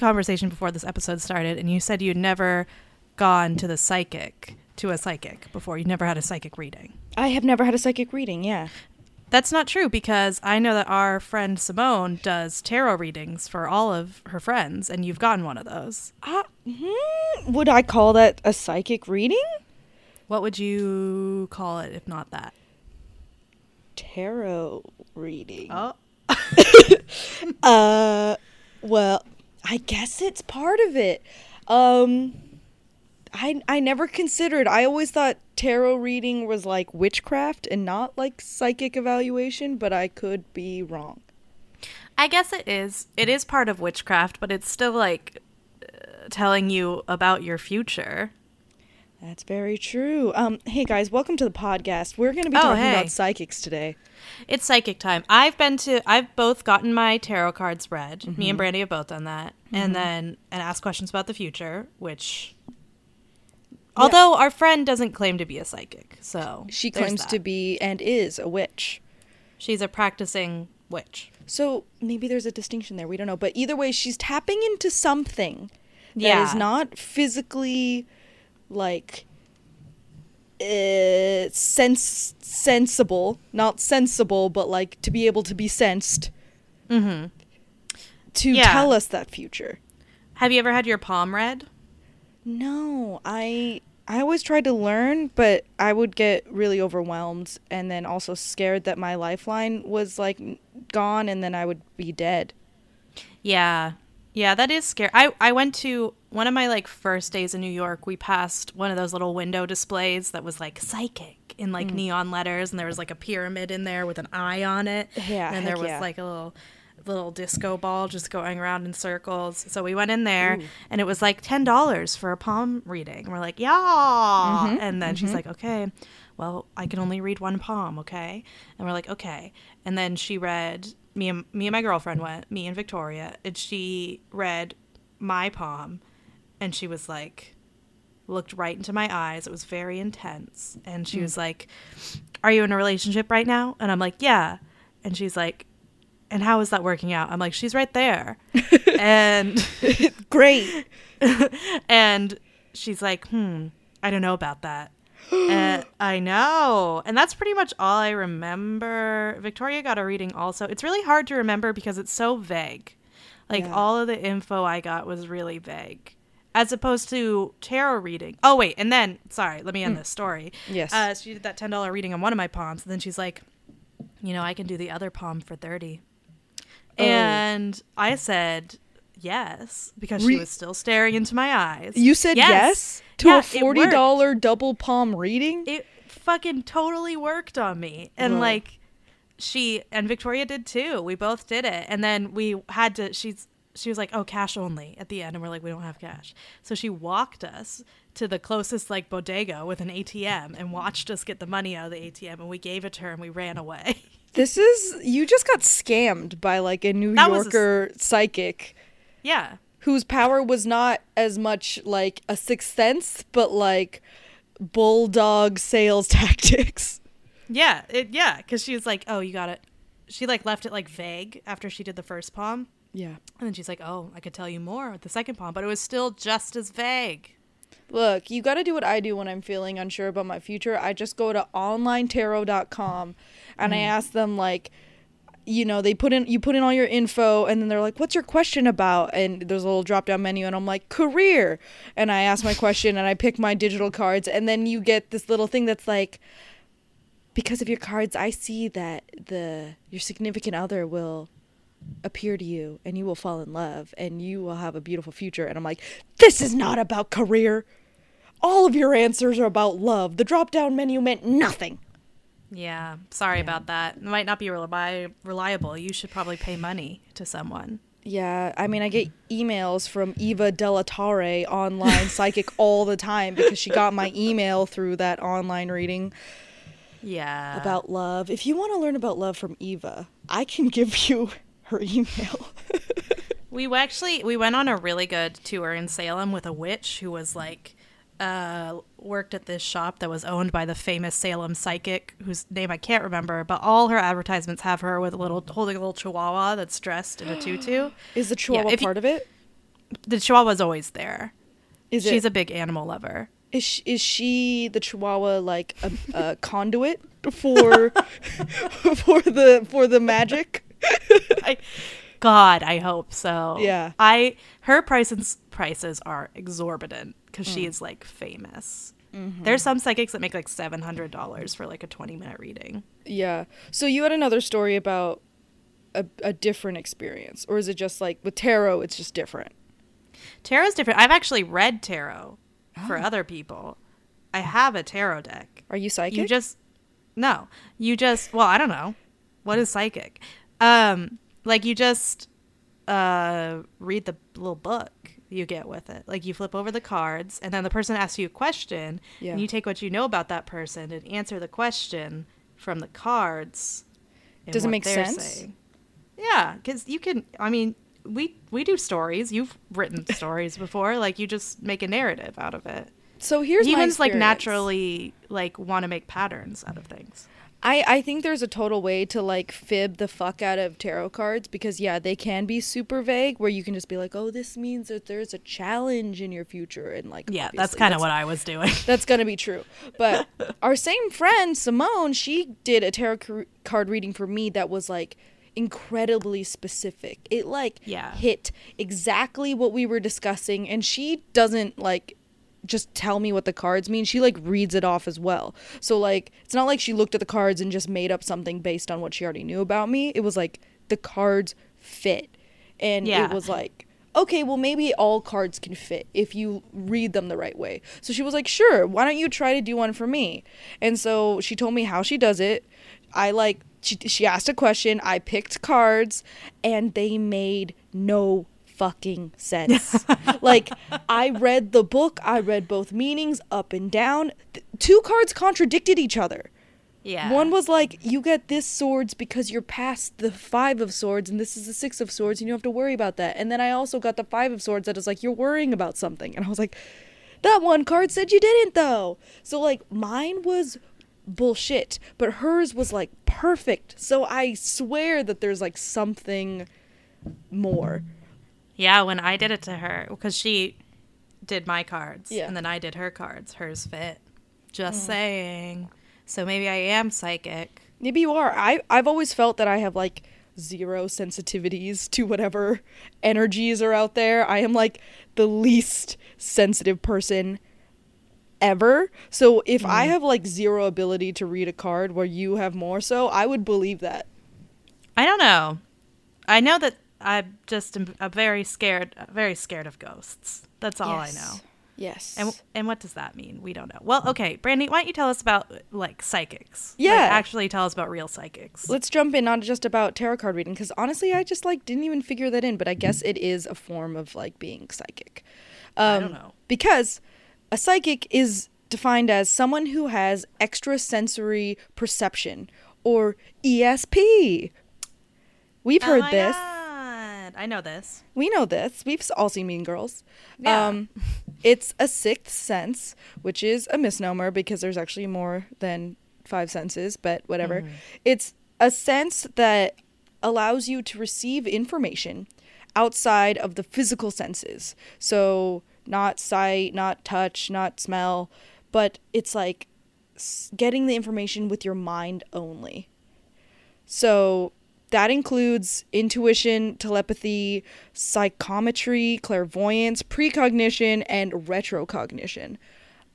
conversation before this episode started, and you said you'd never gone to the psychic to a psychic before. You'd never had a psychic reading. I have never had a psychic reading. Yeah. That's not true because I know that our friend Simone does tarot readings for all of her friends, and you've gotten one of those. Uh, hmm, would I call that a psychic reading? What would you call it if not that? Tarot reading. Oh, Uh, well, I guess it's part of it. Um, I I never considered. I always thought tarot reading was like witchcraft and not like psychic evaluation, but I could be wrong. I guess it is. It is part of witchcraft, but it's still like uh, telling you about your future. That's very true. Um, hey guys, welcome to the podcast. We're going to be Oh, talking hey. about psychics today. It's psychic time. I've been to. I've both gotten my tarot cards read. Me and Brandy have both done that, and then and asked questions about the future. Which, although our friend doesn't claim to be a psychic, so She claims to be and is a witch. She's a practicing witch. So maybe there's a distinction there. We don't know. But either way, she's tapping into something that is Yeah. not physically like uh, sense sensible, not sensible, but like to be able to be sensed Mm-hmm. to Yeah. tell us that future. Have you ever had your palm read? No, I I always tried to learn, but I would get really overwhelmed and then also scared that my lifeline was like gone and then I would be dead. Yeah. Yeah, that is scary. I, I went to one of my like first days in New York. We passed one of those little window displays that was like psychic in Mm. like neon letters, and there was like a pyramid in there with an eye on it. Yeah, and there was yeah. like a little little disco ball just going around in circles. So we went in there, and it was like ten dollars for a palm reading. And we're like, yeah. Mm-hmm, And then she's like, okay, well, I can only read one palm, okay? And we're like, okay. And then she read me and me and my girlfriend went, me and Victoria, and she read my palm, and she was like, looked right into my eyes. It was very intense, and she was like, "Are you in a relationship right now?" And I'm like, "Yeah," and she's like. And how is that working out? I'm like, she's right there. and Great. and she's like, hmm, I don't know about that. and I know. And that's pretty much all I remember. Victoria got a reading also. It's really hard to remember because it's so vague. Like Yeah. all of the info I got was really vague. As opposed to tarot reading. Oh wait, and then sorry, let me end this story. Yes. Uh, she did that ten dollar reading on one of my palms, and then she's like, you know, I can do the other palm for thirty. Oh. And I said yes because Re- she was still staring into my eyes. You said yes, to Yeah, a forty dollar double palm reading. It fucking totally worked on me. And like she and Victoria did too. We both did it. And then we had to she's she was like, "Oh, cash only" at the end and we're like, "We don't have cash." So she walked us to the closest like bodega with an ATM and watched us get the money out of the ATM and we gave it to her and we ran away. This is you just got scammed by like a New That was a Yorker psychic yeah. whose power was not as much like a sixth sense, but like bulldog sales tactics. Yeah, it, yeah, because she was like, "Oh, you got it." She like left it like vague after she did the first palm, Yeah. and then she's like, "Oh, I could tell you more with the second palm," but it was still just as vague. Look, you got to do what I do when I'm feeling unsure about my future. I just go to onlinetarot.com and I mm. ask them like you know, they put in you put in all your info and then they're like, "What's your question about?" and there's a little drop-down menu and I'm like, "Career." And I ask my question and I pick my digital cards and then you get this little thing that's like because of your cards, I see that the your significant other will appear to you and you will fall in love and you will have a beautiful future and I'm like, "This is not about career." All of your answers are about love. The drop down menu meant nothing. Yeah, sorry about that. It might not be reli- reliable. You should probably pay money to someone. Yeah, I mean, I get emails from Eva Delatare, online psychic, all the time because she got my email through that online reading Yeah. about love. If you want to learn about love from Eva, I can give you her email. We actually we went on a really good tour in Salem with a witch who was like uh, worked at this shop that was owned by the famous Salem psychic, whose name I can't remember, but all her advertisements have her with a little holding a little chihuahua that's dressed in a tutu. Is the chihuahua you- part of it? The chihuahua's always there. Is She's it? a big animal lover. is she, is she the chihuahua like a, a conduit for for the for the magic? I, God, I hope so. Yeah. I her prices prices are exorbitant because Mm. she is like famous. Mm-hmm. There's some psychics that make like seven hundred dollars for like a twenty minute reading. Yeah. So you had another story about a, a different experience, or is it just like with tarot? It's just different. Tarot's different. I've actually read tarot for Oh. other people. I have a tarot deck. Are you psychic? You just no. You just well, I don't know. What is psychic? Um, like you just uh read the little book you get with it. Like you flip over the cards and then the person asks you a question Yeah. and you take what you know about that person and answer the question from the cards. Does it make sense? saying. Yeah, cuz you can I mean, we we do stories. You've written stories before. Like you just make a narrative out of it. so here's my Humans like naturally like want to make patterns out of things. I, I think there's a total way to like fib the fuck out of tarot cards because yeah they can be super vague where you can just be like oh this means that there's a challenge in your future and like Yeah, that's kind of what I was doing. that's gonna be true but our same friend simone she did a tarot car- card reading for me that was like incredibly specific it like Yeah. hit exactly what we were discussing and she doesn't like just tell me what the cards mean. She like reads it off as well. So like it's not like she looked at the cards and just made up something based on what she already knew about me. It was like the cards fit. And Yeah. it was like okay well maybe all cards can fit if you read them the right way. So she was like sure why don't you try to do one for me? And so she told me how she does it. I like she, she asked a question. I picked cards and they made no fucking sense like i read the book i read both meanings up and down Th- two cards contradicted each other Yeah. one was like, you get this swords because you're past the five of swords, and this is the six of swords, and you don't have to worry about that. And then I also got the five of swords that is like, you're worrying about something. And I was like, that one card said you didn't, though. So, like, mine was bullshit, but hers was like perfect. So I swear that there's like something more. Yeah, when I did it to her, because she did my cards, Yeah. and then I did her cards. Hers fit. Just Mm. saying. So maybe I am psychic. Maybe you are. I I've always felt that I have like zero sensitivities to whatever energies are out there. I am like the least sensitive person ever. So if I have like zero ability to read a card where you have more so, I would believe that. I don't know. I know that I'm just am- I'm very scared, very scared of ghosts. That's all I know. Yes. And and what does that mean? We don't know. Well, okay, Brandy, why don't you tell us about like psychics? Like, Yeah. actually tell us about real psychics. Let's jump in not just about tarot card reading because honestly, I just like didn't even figure that in, but I guess it is a form of like being psychic. Um, I don't know. because a psychic is defined as someone who has extrasensory perception or ESP. We've Oh heard my this. God. I know this. We know this. We've all seen Mean Girls. Yeah. Um, it's a sixth sense, which is a misnomer because there's actually more than five senses, but whatever. It's a sense that allows you to receive information outside of the physical senses. So, not sight, not touch, not smell, but it's like getting the information with your mind only. So that includes intuition, telepathy, psychometry, clairvoyance, precognition, and retrocognition.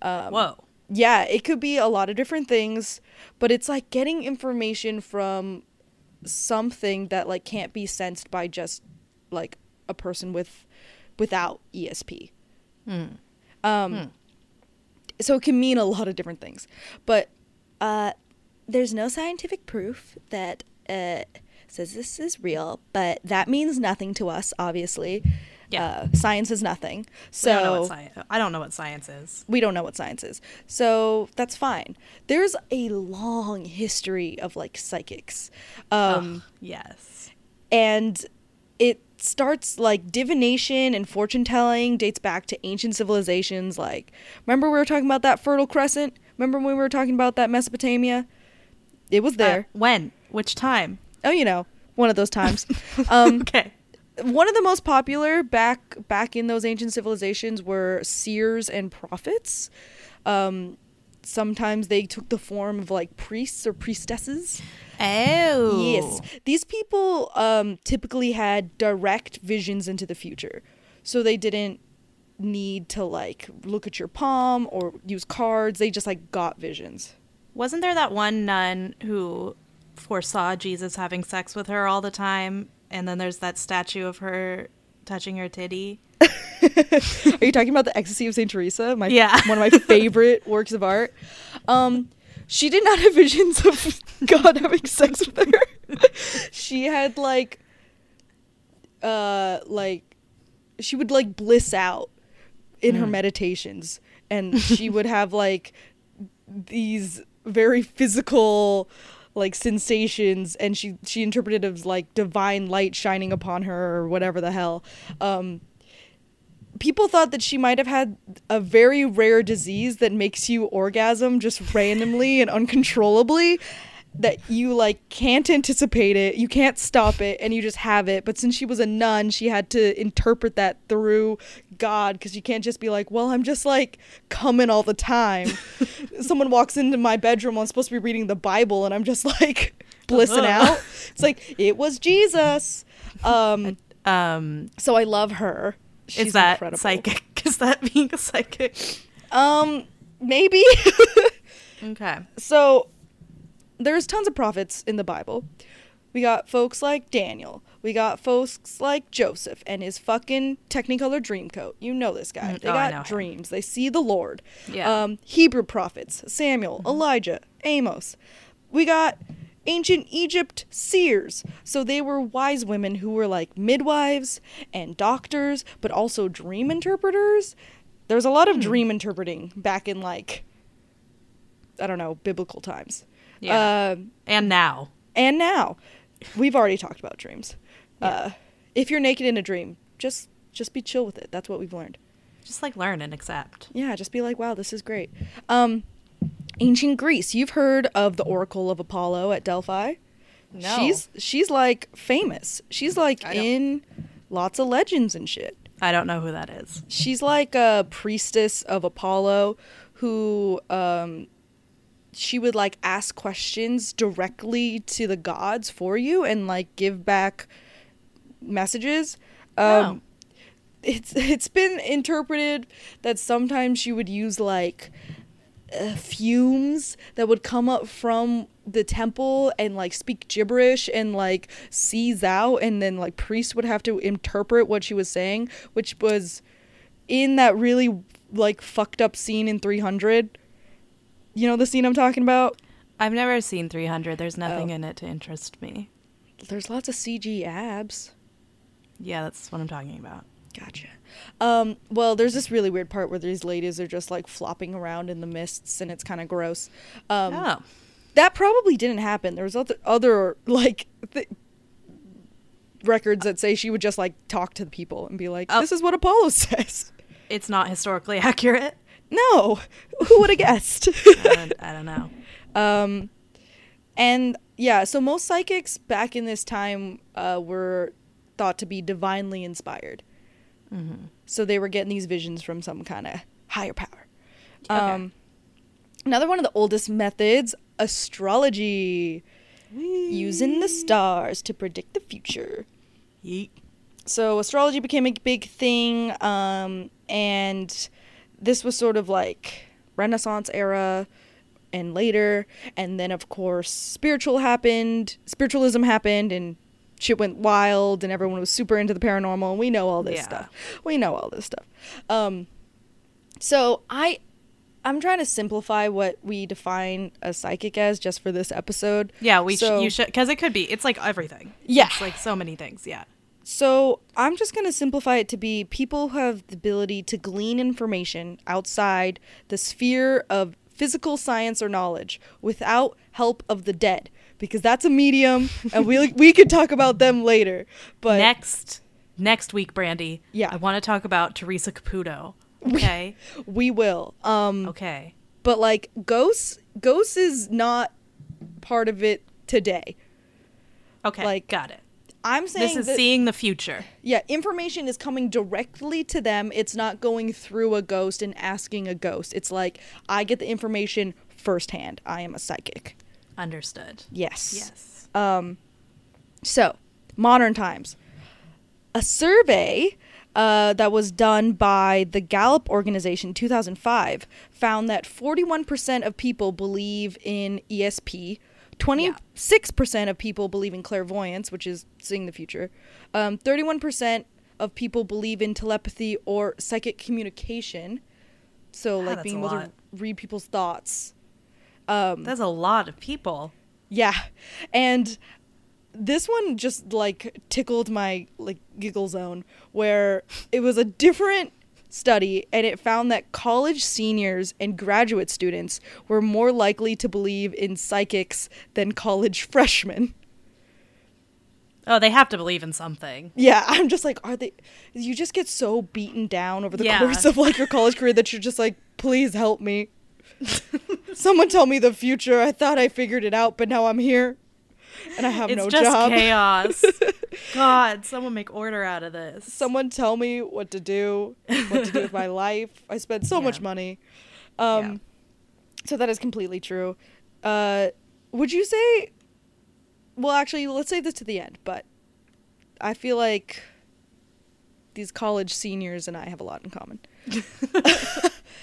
Um, Whoa. Yeah, it could be a lot of different things, but it's like getting information from something that like can't be sensed by just like a person with without ESP. Um, so it can mean a lot of different things, but uh, there's no scientific proof that uh, says this is real, but that means nothing to us. Obviously, Yeah. uh, science is nothing. So I don't know what science. I don't know what science is. we don't know what science is. So that's fine. There's a long history of like psychics. Um, Ugh, yes. and it starts like divination and fortune telling dates back to ancient civilizations like remember we were talking about that fertile crescent remember when we were talking about that mesopotamia it was there Uh, when? Which time? Oh you know one of those times um okay. one of the most popular back back in those ancient civilizations were seers and prophets um sometimes they took the form of like priests or priestesses Oh. Yes. These people um, typically had direct visions into the future. So they didn't need to like look at your palm or use cards. They just like got visions. Wasn't there that one nun who foresaw Jesus having sex with her all the time? And then there's that statue of her touching her titty. Are you talking about the Ecstasy of Saint Teresa? My Yeah. one of my favorite works of art. Um she did not have visions of God having sex with her. she had like uh like she would like bliss out in her meditations and she would have like these very physical like sensations and she she interpreted it as like divine light shining upon her or whatever the hell. Um people thought that she might have had a very rare disease that makes you orgasm just randomly and uncontrollably that you like can't anticipate it you can't stop it and you just have it but since she was a nun she had to interpret that through god because you can't just be like well i'm just like coming all the time someone walks into my bedroom i'm supposed to be reading the bible and i'm just like blissing Uh-huh. out it's like it was jesus um Um, so i love her She's is that incredible. psychic? Is that being a psychic? Um, maybe. Okay. so there's tons of prophets in the Bible. We got folks like Daniel. We got folks like Joseph and his fucking Technicolor Dreamcoat. You know this guy. Mm, They oh, got him. dreams. They see the Lord. Yeah. Mm-hmm. Um, Hebrew prophets: Samuel, Elijah, Amos. We got ancient Egypt seers. So they were wise women who were like midwives and doctors, but also dream interpreters. There was a lot of Hmm. dream interpreting back in like I don't know, biblical times. Yeah. Um, And now. and now, we've already talked about dreams. Yeah. Uh, if you're naked in a dream, just just be chill with it. That's what we've learned. Just like learn and accept. Yeah, just be like, wow, this is great. Um, ancient Greece. You've heard of the Oracle of Apollo at Delphi? No. She's she's like famous. She's like in lots of legends and shit. I don't know who that is. She's like a priestess of Apollo who um she would like ask questions directly to the gods for you and like give back messages. Um Oh. it's it's been interpreted that sometimes she would use like uh, fumes that would come up from the temple and like speak gibberish and like seize out and then like priests would have to interpret what she was saying which was in that really like fucked up scene in 300 you know the scene i'm talking about I've never seen 300. There's nothing Oh. in it to interest me. there's lots of cg abs Yeah, that's what I'm talking about. Gotcha. Um, well, there's this really weird part where these ladies are just like flopping around in the mists, and it's kind of gross. Um, oh. That probably didn't happen. There was other other like th- records that say she would just like talk to the people and be like, Oh. "This is what Apollo says." It's not historically accurate. No, who would have guessed? I don't, I don't know. Um, and yeah, so most psychics back in this time uh, were thought to be divinely inspired. Mm-hmm. So they were getting these visions from some kind of higher power. Okay. Um, another one of the oldest methods, astrology, using the stars to predict the future. Yeet. So astrology became a big thing, um, and this was sort of like Renaissance era and later, and then of course spiritual happened, spiritualism happened, and shit went wild, and everyone was super into the paranormal. And we know all this Yeah. stuff. We know all this stuff. Um, so I, I'm trying to simplify what we define a psychic as just for this episode. Yeah, we So- sh- you should because it could be. It's like everything. Yeah. It's like so many things. Yeah. So I'm just going to simplify it to be people who have the ability to glean information outside the sphere of physical science or knowledge without help of the dead because that's a medium and we we could talk about them later but Next. next week, Brandy. Yeah. I want to talk about Theresa Caputo. Okay. We will. Um okay. but like ghosts ghosts is not part of it today. Okay. Like, got it. I'm saying This is that, seeing the future. yeah, information is coming directly to them. It's not going through a ghost and asking a ghost. It's like I get the information firsthand. I am a psychic. Understood. Yes. Yes. Um, so, modern times. A survey uh, that was done by the Gallup organization 2005 found that 41% of people believe in ESP, 26% of people believe in clairvoyance, which is seeing the future, um, 31% of people believe in telepathy or psychic communication. So, Ah, like being able lot. to read people's thoughts. Um, That's a lot of people. yeah. And this one just like tickled my like giggle zone where it was a different study and it found that college seniors and graduate students were more likely to believe in psychics than college freshmen. Oh, they have to believe in something. Yeah, I'm just like, are they? You just get so beaten down over the Yeah. course of like your college career that you're just like, please help me. Someone tell me the future. I thought I figured it out, but now I'm here, and I have it's no just job. chaos. God, someone make order out of this. Someone tell me what to do, what to do with my life. I spent so much money. Um, Yeah. so that is completely true. Uh, would you say? Well, actually, let's say this to the end. But I feel like these college seniors and I have a lot in common.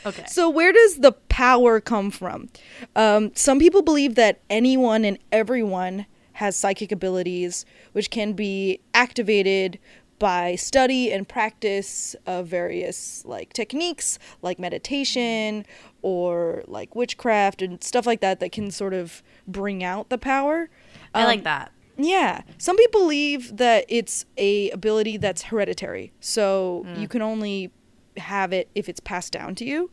Okay. So where does the power come from? Um, some people believe that anyone and everyone has psychic abilities, which can be activated by study and practice of various like techniques, like meditation or like witchcraft and stuff like that, that can sort of bring out the power. I like Um, that. yeah. Some people believe that it's a ability that's hereditary. So you can only have it if it's passed down to you.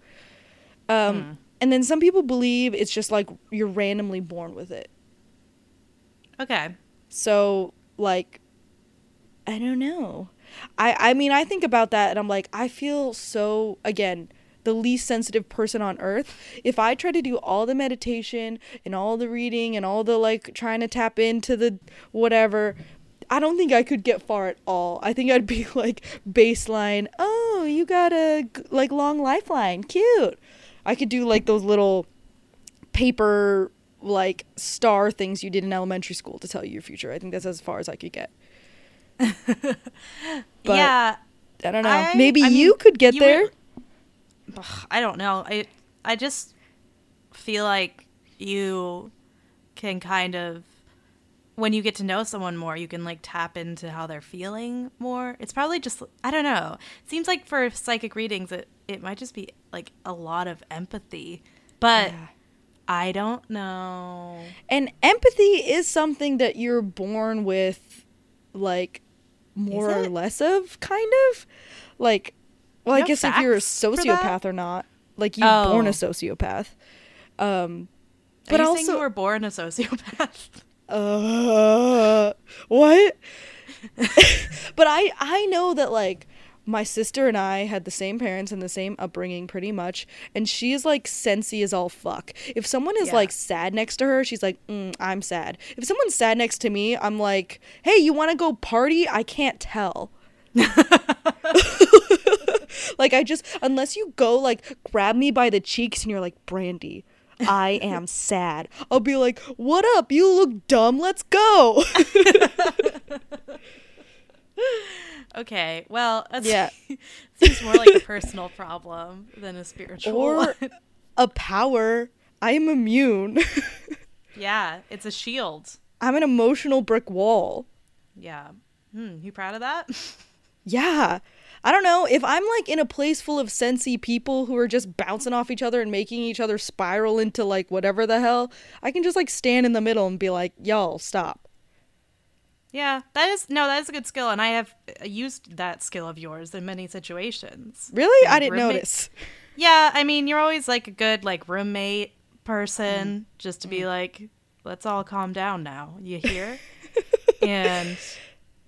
Um and then some people believe it's just like you're randomly born with it. Okay. So like I don't know. I I mean I think about that and I'm like I feel so again the least sensitive person on earth. If I try to do all the meditation and all the reading and all the like trying to tap into the whatever, I don't think I could get far at all. I think I'd be like baseline, "Oh, you got a like long lifeline. Cute." I could do like those little paper like star things you did in elementary school to tell you your future. I think that's as far as I could get. But- yeah. I don't know. I- Maybe I mean, you could get you there. I don't know. I I just feel like you can kind of when you get to know someone more, you can like tap into how they're feeling more. It's probably just I don't know. Seems like for psychic readings it it might just be like a lot of empathy. But Yeah. I don't know. And empathy is something that you're born with, like, more or less of, kind of. Like, well, I You have guess if you're a facts for that? sociopath or not. Like, you're born a Oh. sociopath. Um, But but Are you also, you were born a sociopath? uh, what? but I, I know that, like, my sister and I had the same parents and the same upbringing pretty much, and she is like sensy as all fuck. If someone is Yeah. like sad next to her, she's like, mm, I'm sad. If someone's sad next to me, I'm like, hey, you want to go party? I can't tell. like I just unless you go like grab me by the cheeks and you're like, Brandy, I am sad. I'll be like, what up? You look dumb. Let's go. Okay, well, that's, Yeah. seems more like a personal problem than a spiritual or one. a power. I am immune. Yeah, it's a shield. I'm an emotional brick wall. Yeah. Hmm, you proud of that? Yeah. I don't know. If I'm like in a place full of sensy people who are just bouncing off each other and making each other spiral into like whatever the hell, I can just like stand in the middle and be like, y'all, stop. Yeah, that is no, that is a good skill, and I have uh, used that skill of yours in many situations. Really? I didn't roommate- notice. Yeah, I mean, you're always like a good like roommate person, just to be like, let's all calm down now. You hear? and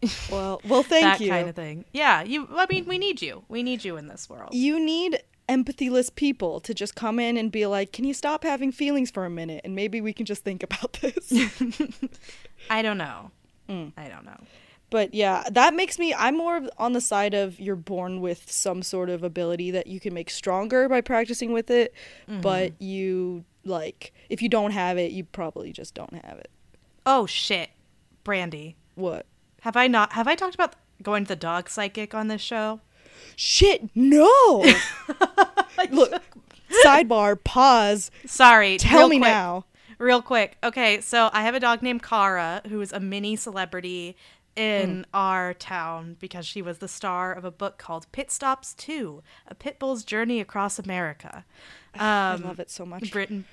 Well, well, thank that you. kind of thing. Yeah, you. I mean, we need you. We need you in this world. You need empathyless people to just come in and be like, "Can you stop having feelings for a minute?" And maybe we can just think about this. I don't know. Mm. I don't know. but yeah, that makes me. I'm more on the side of you're born with some sort of ability that you can make stronger by practicing with it, but you like if you don't have it, you probably just don't have it. Oh shit, Brandy. What? Have I not? Have I talked about going to the dog psychic on this show? Shit! No. Look. Sidebar. Pause. Sorry. Tell me quick. now. Real quick. Okay, so I have a dog named Kara who is a mini celebrity in our town because she was the star of a book called Pit Stops 2 A Pit Bull's Journey Across America. I Um, love it so much. written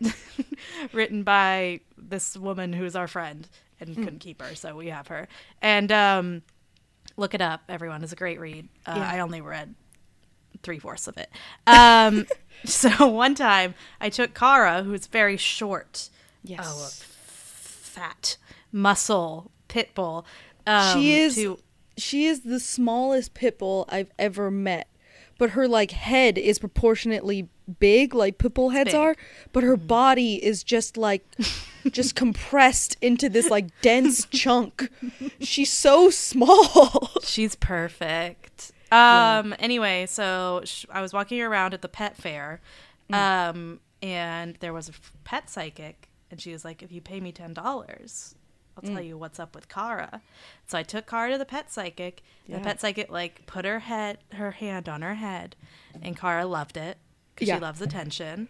written by this woman who's our friend and Hmm. couldn't keep her, so we have her. And um, look it up, everyone. It's a great read. Uh, Yeah. I only read three fourths of it. Um, so one time I took Kara, who's very short, Yes. oh, a fat muscle pit bull. Um, she is to- she is the smallest pit bull I've ever met. But her like head is proportionately big, like pit heads big. are, but her body is just like just compressed into this like dense chunk. She's so small. She's perfect. Um. Anyway, so sh- I was walking around at the pet fair, um, and there was a f- pet psychic, and she was like, "If you pay me ten dollars, I'll mm. tell you what's up with Kara." So I took Kara to the pet psychic. Yeah. The pet psychic like put her head, her hand on her head, and Kara loved it because Yeah. she loves attention,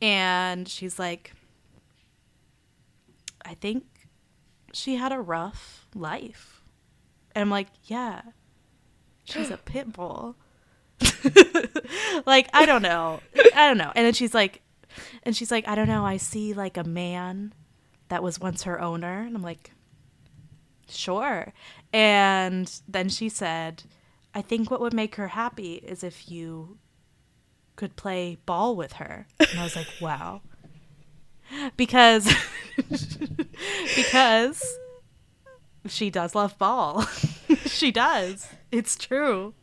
and she's like, "I think she had a rough life," and I'm like, "Yeah." she's a pit bull. like, I don't know. I don't know. And then she's like, and she's like, I don't know. I see like a man that was once her owner. And I'm like, sure. And then she said, I think what would make her happy is if you could play ball with her. And I was like, wow. Because, because she does love ball. she does. It's true.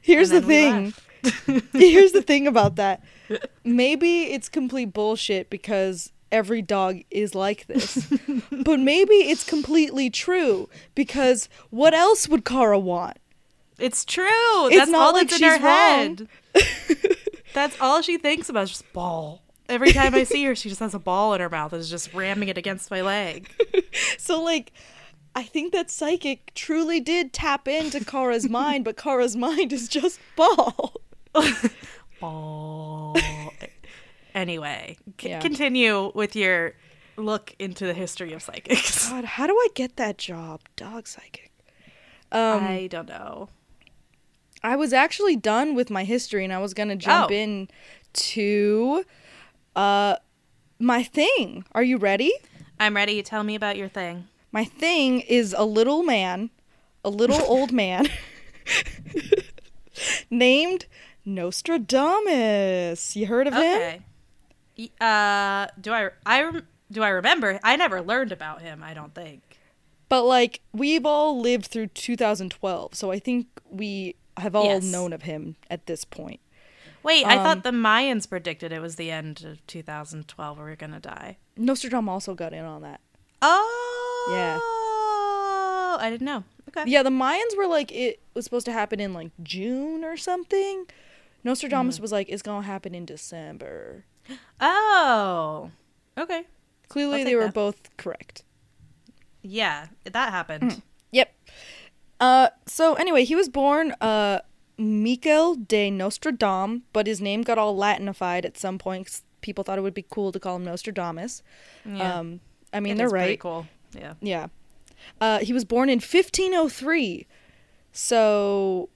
Here's the And then we thing. Here's the thing about that. Maybe it's complete bullshit because every dog is like this. but maybe it's completely true because what else would Kara want? It's true. It's that's all like that's in her head. that's all she thinks about is just ball. Every time I see her, she just has a ball in her mouth and is just ramming it against my leg. So like I think that psychic truly did tap into Kara's mind, but Kara's mind is just ball. Ball. Anyway, c- Yeah. continue with your look into the history of psychics. God, how do I get that job? Dog psychic. Um I don't know. I was actually done with my history and I was gonna jump Oh. in to uh my thing. Are you ready? I'm ready. Tell me about your thing. My thing is a little man, a little old man named Nostradamus. You heard of him? Okay. Y- Uh, do I? I do I remember? I never learned about him. I don't think. But like we've all lived through 2012, so I think we have all Yes. known of him at this point. Wait, I Um, thought the Mayans predicted it was the end of 2012 where we are gonna die. Nostradamus also got in on that. Oh. Yeah. I didn't know. Okay. Yeah, the Mayans were like it was supposed to happen in like June or something. Nostradamus Hmm. was like it's gonna happen in December. Oh. Okay. Clearly, they were that. both correct. Yeah, that happened. Yep. Uh, so anyway, he was born uh Michael de Nostradam, but his name got all Latinified at some point. 'cause People thought it would be cool to call him Nostradamus. Yeah. Um, I mean It they're right. Cool. Yeah. Yeah. Uh, he was born in 1503. So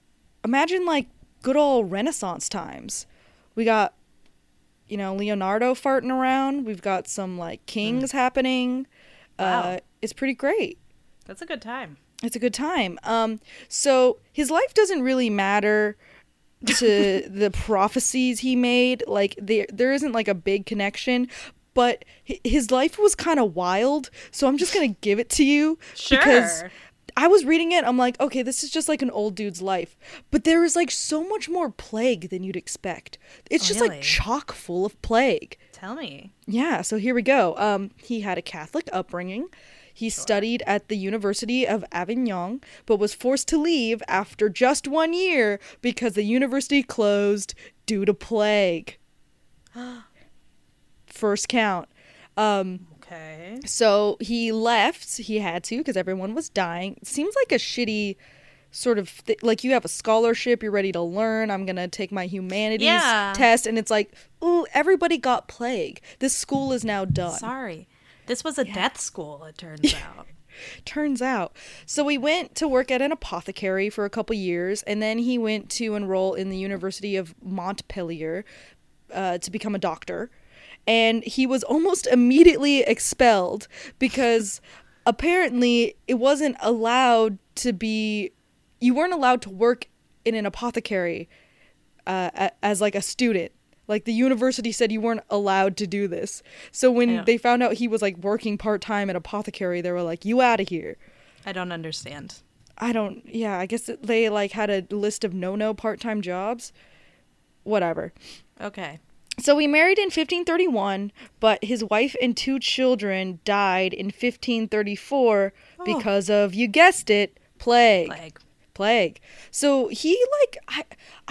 imagine like good old Renaissance times. We got, you know, Leonardo farting around. We've got some like kings happening. Uh, Wow. it's pretty great. That's a good time. It's a good time. Um, so his life doesn't really matter to the prophecies he made. Like there, there isn't like a big connection. But his life was kind of wild, so I'm just gonna give it to you because Sure. I was reading it. I'm like, okay, this is just like an old dude's life, but there is like so much more plague than you'd expect. It's just really? like chock full of plague. Tell me. Yeah, so here we go. Um, he had a Catholic upbringing. He studied at the University of Avignon, but was forced to leave after just one year because the university closed due to plague. First count. Um, Okay. so he left. He had to because everyone was dying. Seems like a shitty sort of th- like you have a scholarship, you're ready to learn. I'm gonna take my humanities Yeah. test, and it's like, ooh, everybody got plague. This school is now done. Sorry. This was a death school, it turns out. Turns out. So he went to work at an apothecary for a couple years, and then he went to enroll in the University of Montpellier uh, to become a doctor. And he was almost immediately expelled because apparently it wasn't allowed to be, you weren't allowed to work in an apothecary uh, as like a student. Like the university said you weren't allowed to do this. So when Yeah. they found out he was like working part time at apothecary, they were like, "You out of here." I don't understand. I don't. Yeah, I guess they like had a list of no no part time jobs. Whatever. Okay. So he married in 1531, but his wife and two children died in 1534 Oh. because of you guessed it, plague. Plague. plague. So he like I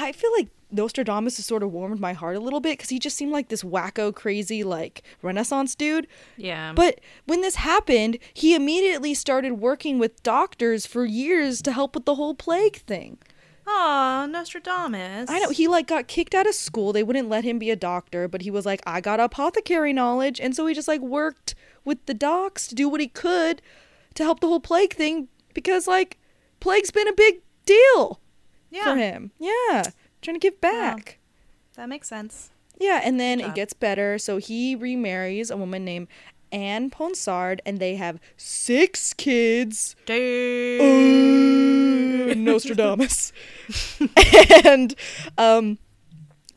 I feel like Nostradamus has sort of warmed my heart a little bit because he just seemed like this wacko crazy like Renaissance dude. Yeah. But when this happened, he immediately started working with doctors for years to help with the whole plague thing. Aw, Nostradamus. I know he like got kicked out of school. They wouldn't let him be a doctor, but he was like, I got apothecary knowledge, and so he just like worked with the docs to do what he could to help the whole plague thing because like plague's been a big deal yeah, for him. Yeah, trying to give back. that makes sense. Yeah, and then it gets better. So he remarries a woman named Anne Ponsard, and they have six kids. Uh, Nostradamus. and um,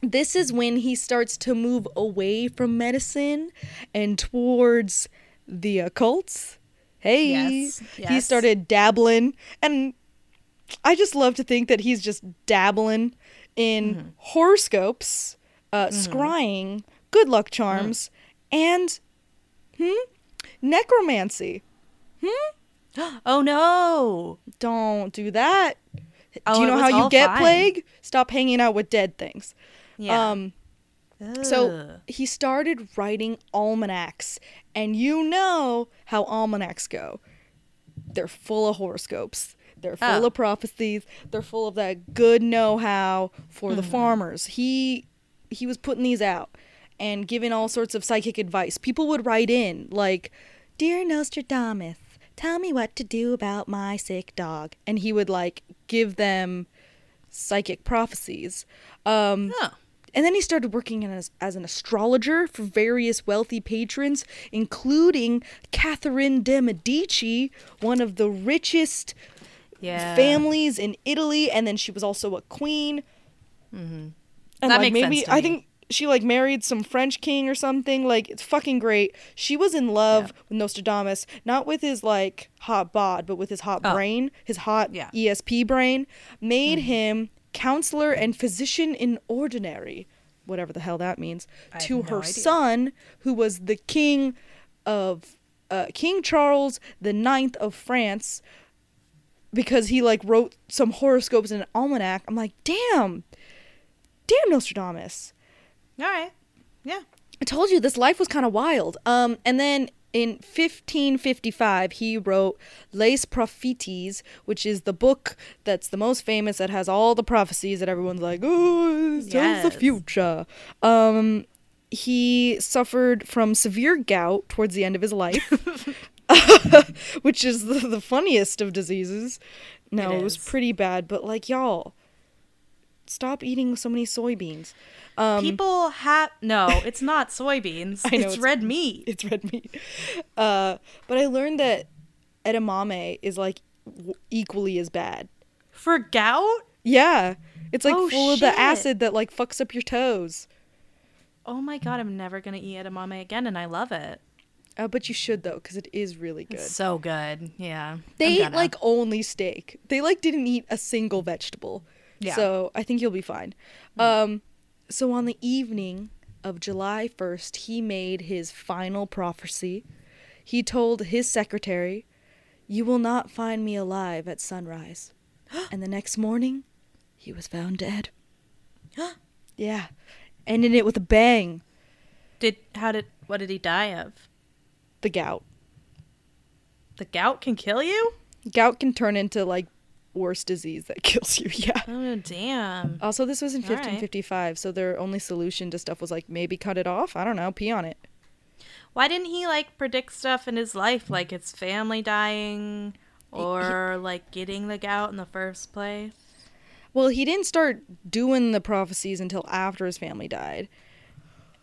this is when he starts to move away from medicine and towards the occult. Hey, Yes, he started dabbling, and I just love to think that he's just dabbling in Mm-hmm. horoscopes, uh, scrying, good luck charms, and hmm, necromancy. Hmm? Oh no. Don't do that. Oh, do you know how you get fine. plague? Stop hanging out with dead things. Yeah. Um, so he started writing almanacs, and you know how almanacs go. They're full of horoscopes. They're full Oh. of prophecies. They're full of that good know-how for Mm-hmm. the farmers. He he was putting these out and giving all sorts of psychic advice. People would write in like, "Dear Nostradamus, tell me what to do about my sick dog," and he would like give them psychic prophecies. Um, Oh. and then he started working as, as an astrologer for various wealthy patrons, including Catherine de' Medici, one of the richest Yeah. families in Italy. And then she was also a queen. Mm-hmm. And That like makes maybe sense I think she like married some French king or something. Like it's fucking great. She was in love Yeah. with Nostradamus, not with his like hot bod, but with his hot Oh. brain, his hot Yeah. ESP brain. Made Mm-hmm. him counselor and physician in ordinary, whatever the hell that means, I to her son, who was the king of uh, King Charles the Ninth of France. Because he like wrote some horoscopes in an almanac. I'm like, damn, damn Nostradamus. All right. Yeah. I told you this life was kind of wild. Um, and then in 1555, he wrote Les Prophéties, which is the book that's the most famous that has all the prophecies that everyone's like, oh, it tells the future. Um, he suffered from severe gout towards the end of his life, which is the, the funniest of diseases. No, It it, was pretty bad, but like, y'all, stop eating so many soybeans. Um, People have no. It's not soybeans. I know, it's, it's- red meat. it's red meat. Uh, but I learned that edamame is like w- equally as bad. For gout? Yeah, it's like Oh, full of the acid that like fucks up your toes. Oh my god, I'm never gonna eat edamame again, and I love it. Uh, but you should though, because it is really good. It's so good. Yeah. they ate like only steak. They like didn't eat a single vegetable. Yeah. So I think you'll be fine. Um, so on the evening of July 1st, he made his final prophecy. He told his secretary, You will not find me alive at sunrise. and the next morning, he was found dead. yeah. Ending it with a bang. did how did what did he die of? The gout. The gout can kill you? Gout can turn into like worse disease that kills you. Yeah. Oh damn. Also, this was in All right. 1555, so their only solution to stuff was like maybe cut it off. I don't know, pee on it. Why didn't he like predict stuff in his life, like his family dying or like getting the gout in the first place? Well, he didn't start doing the prophecies until after his family died.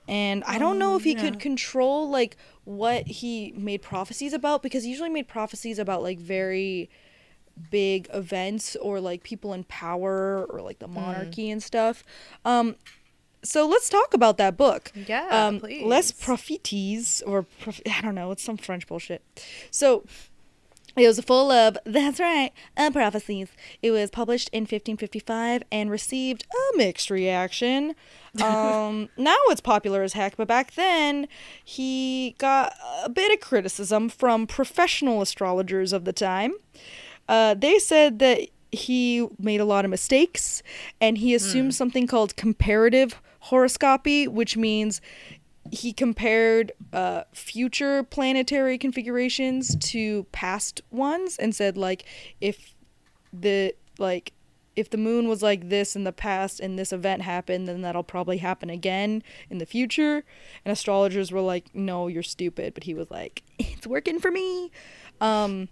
And I don't know Oh, if he yeah. could control like what he made prophecies about because he usually made prophecies about like very big events or like people in power or like the monarchy and stuff. Um so let's talk about that book. Yeah, um, Les please. Prophéties, or prof- I don't know, it's some French bullshit. So it was full of, that's right, uh, prophecies. It was published in 1555 and received a mixed reaction. Um, now it's popular as heck, but back then he got a bit of criticism from professional astrologers of the time. Uh, they said that he made a lot of mistakes and he assumed something called comparative horoscopy, which means he compared uh, future planetary configurations to past ones and said like if the like if the moon was like this in the past and this event happened then that'll probably happen again in the future. And astrologers were like no you're stupid. But he was like it's working for me. Um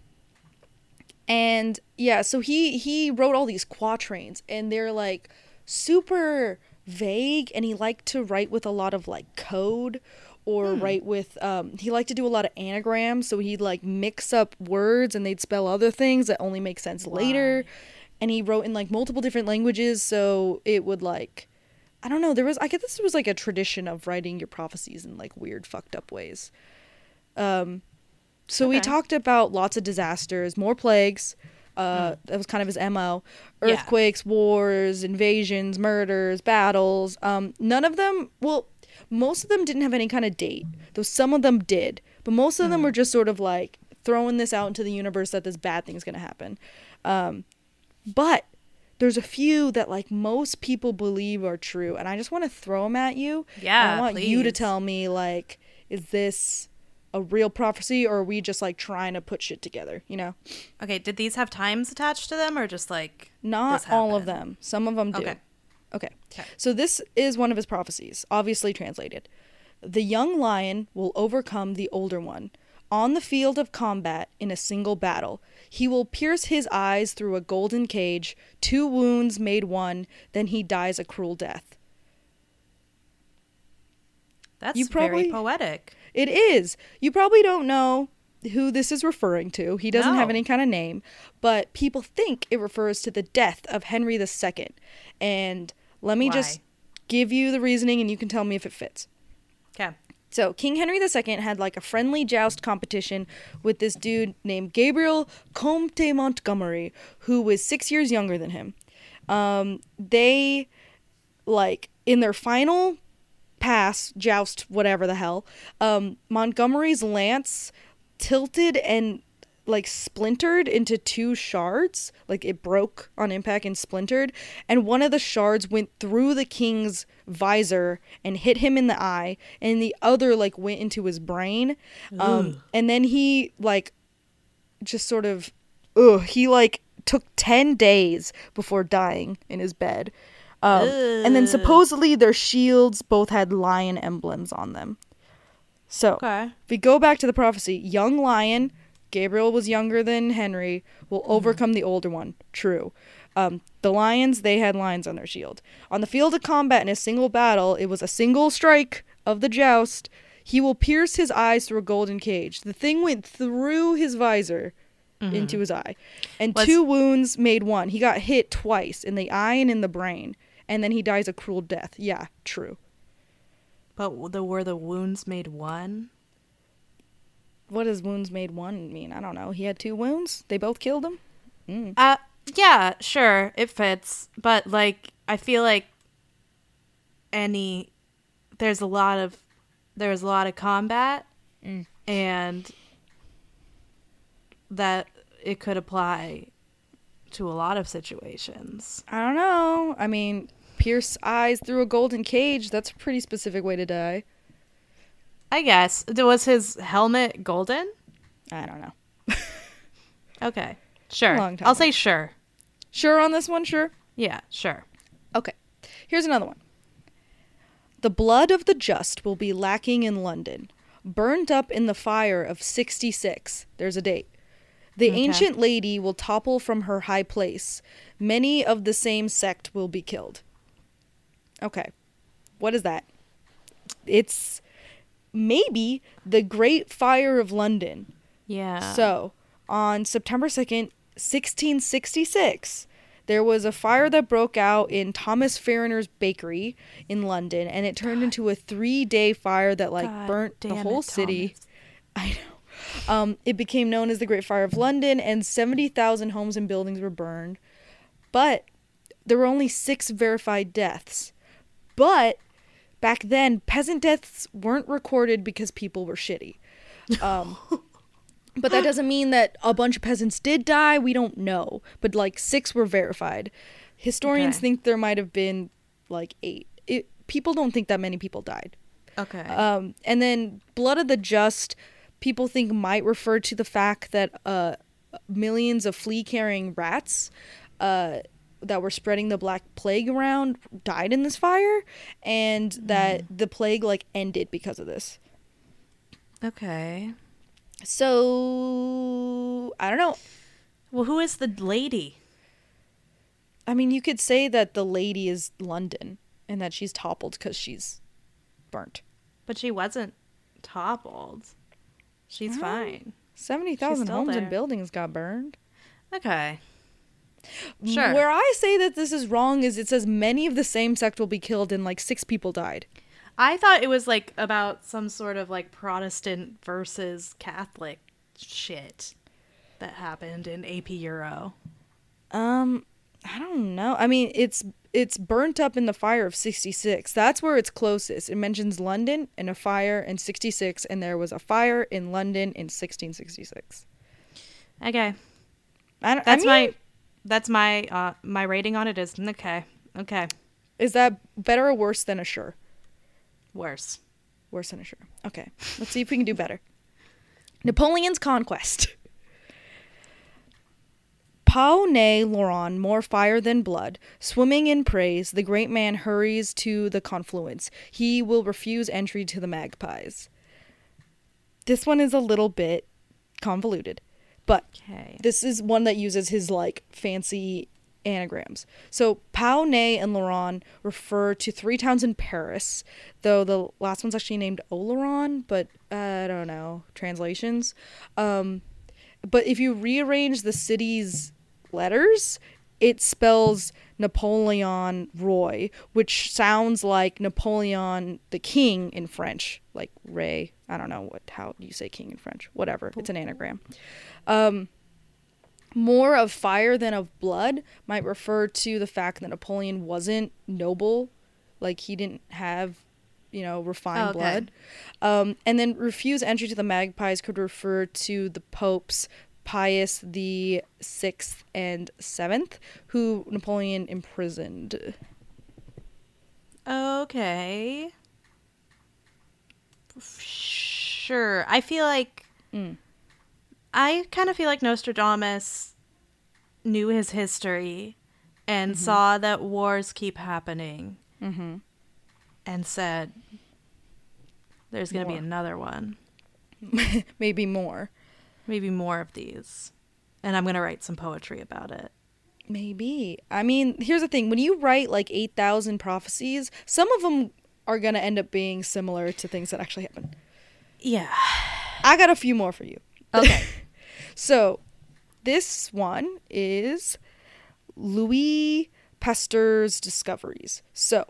and yeah so he he wrote all these quatrains and they're like super vague and he liked to write with a lot of like code or write with um he liked to do a lot of anagrams so he'd like mix up words and they'd spell other things that only make sense later. And he wrote in like multiple different languages so it would like i don't know there was i guess this was like a tradition of writing your prophecies in like weird fucked up ways. Um so we talked about lots of disasters more plagues uh, that was kind of his mo earthquakes wars invasions murders battles um, none of them well most of them didn't have any kind of date though some of them did but most of them were just sort of like throwing this out into the universe that this bad thing's going to happen. Um, but there's a few that like most people believe are true and i just want to throw them at you Yeah, i want you to tell me like is this a real prophecy or are we just like trying to put shit together you know? Okay, did these have times attached to them or just like not all of them. Some of them do. Okay. okay. Okay. so this is one of his prophecies obviously translated. The young lion will overcome the older one. On the field of combat in a single battle he will pierce his eyes through a golden cage two wounds made one then he dies a cruel death. That's You probably- very poetic. It is. You probably don't know who this is referring to. He doesn't have any kind of name, but people think it refers to the death of Henry II. And let me just give you the reasoning and you can tell me if it fits. Okay. So, King Henry II had like a friendly joust competition with this dude named Gabriel Comte Montgomery, who was six years younger than him. Um, they, like, in their final pass, joust, whatever the hell, um, Montgomery's lance tilted and like splintered into two shards. Like it broke on impact and splintered. And one of the shards went through the king's visor and hit him in the eye. And the other like went into his brain. Um, and then he like just sort of, ugh, he like took 10 days before dying in his bed. Um, and then supposedly their shields both had lion emblems on them. So Okay. if we go back to the prophecy, young lion, Gabriel was younger than Henry, will overcome the older one. True. Um, the lions, they had lions on their shield. On the field of combat in a single battle, it was a single strike of the joust. He will pierce his eyes through a golden cage. The thing went through his visor into his eye. And Was- two wounds made one. He got hit twice in the eye and in the brain. And then he dies a cruel death. Yeah, true. But the were the wounds made one? what does wounds made one mean? I don't know. He had two wounds. They both killed him. Mm. Uh, yeah, sure, it fits, but like I feel like any there's a lot of there's a lot of combat Mm. and that it could apply to a lot of situations. I don't know. I mean, pierce eyes through a golden cage. That's a pretty specific way to die. I guess. Was his helmet golden? I don't know. Okay. Sure. long time I'll ago. say sure. Sure on this one? Sure. Yeah, sure. Okay. Here's another one. The blood of the just will be lacking in London, burned up in the fire of 66. There's a date. The Okay. ancient lady will topple from her high place. Many of the same sect will be killed. Okay. What is that? It's maybe the Great Fire of London. Yeah. So, on September 2nd, 1666, there was a fire that broke out in Thomas Farriner's bakery in London, and it turned into a three day fire that, like, God burnt the whole it, city. Thomas. I know. Um, it became known as the Great Fire of London, and 70,000 homes and buildings were burned. But there were only six verified deaths. But back then, peasant deaths weren't recorded because people were shitty. Um, but that doesn't mean that a bunch of peasants did die. We don't know. But like six were verified. Historians Okay. think there might have been like eight. It, people don't think that many people died. Okay. Um, and then blood of the just, people think might refer to the fact that uh, millions of flea-carrying rats uh, that were spreading the black plague around died in this fire, and that the plague like ended because of this. okay. So I don't know. Well, who is the lady? I mean, you could say that the lady is London and that she's toppled because she's burnt. But she wasn't toppled. She's Oh. fine. Seventy thousand still homes there. and buildings got burned. Okay. Sure. Where I say that this is wrong is it says many of the same sect will be killed and like six people died. I thought it was like about some sort of like Protestant versus Catholic shit that happened in AP Euro. Um, I don't know. I mean, it's it's burnt up in the fire of 66. That's where it's closest. It mentions London and a fire in 66 and there was a fire in London in 1666. Okay. I don't, That's I mean, my that's my uh my rating on it is okay. Okay. Is that better or worse than a sure? Worse. Worse than a sure. Okay. Let's see if we can do better. Napoleon's conquest. Pau ne Laurent, more fire than blood. Swimming in praise, the great man hurries to the confluence. He will refuse entry to the magpies. This one is a little bit convoluted, but Okay. this is one that uses his like fancy anagrams. So Pau, Ney, and Laurent refer to three towns in Paris, though the last one's actually named Oloron, but uh, I don't know translations. Um, but if you rearrange the city's letters, it spells Napoleon Roy, which sounds like Napoleon the King in French, like Ray. I don't know what how you say king in French. Whatever, it's an anagram. Um, more of fire than of blood might refer to the fact that Napoleon wasn't noble, like he didn't have, you know, refined Oh, okay. blood. Um, and then refuse entry to the magpies could refer to the popes Pius the sixth and seventh, who Napoleon imprisoned. Okay. Sure. I feel like Mm. I kind of feel like Nostradamus knew his history and Mm-hmm. saw that wars keep happening Mm-hmm. and said there's going to be another one. Maybe more. Maybe more of these. And I'm going to write some poetry about it. Maybe. I mean, here's the thing: when you write like eight thousand prophecies, some of them are gonna end up being similar to things that actually happen. Yeah. I got a few more for you. Okay. So, this one is Louis Pasteur's discoveries. So,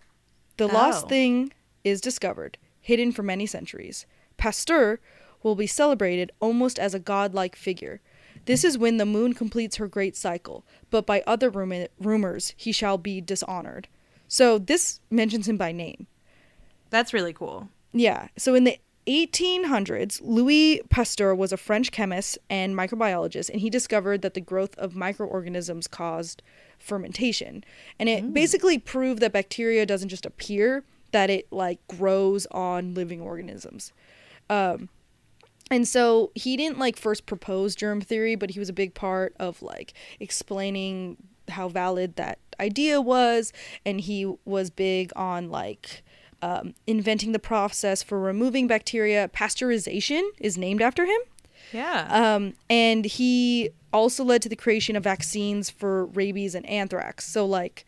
the lost Oh. thing is discovered, hidden for many centuries. Pasteur will be celebrated almost as a godlike figure. This is when the moon completes her great cycle, but by other rumi- rumors he shall be dishonored. So this mentions him by name. That's really cool. Yeah. So in the 1800s, Louis Pasteur was a French chemist and microbiologist, and he discovered that the growth of microorganisms caused fermentation. And it basically proved that bacteria doesn't just appear, that it like grows on living organisms. Um, and so he didn't like first propose germ theory, but he was a big part of like explaining how valid that idea was. And he was big on like um, inventing the process for removing bacteria. Pasteurization is named after him. Yeah. Um, and he also led to the creation of vaccines for rabies and anthrax. So, like,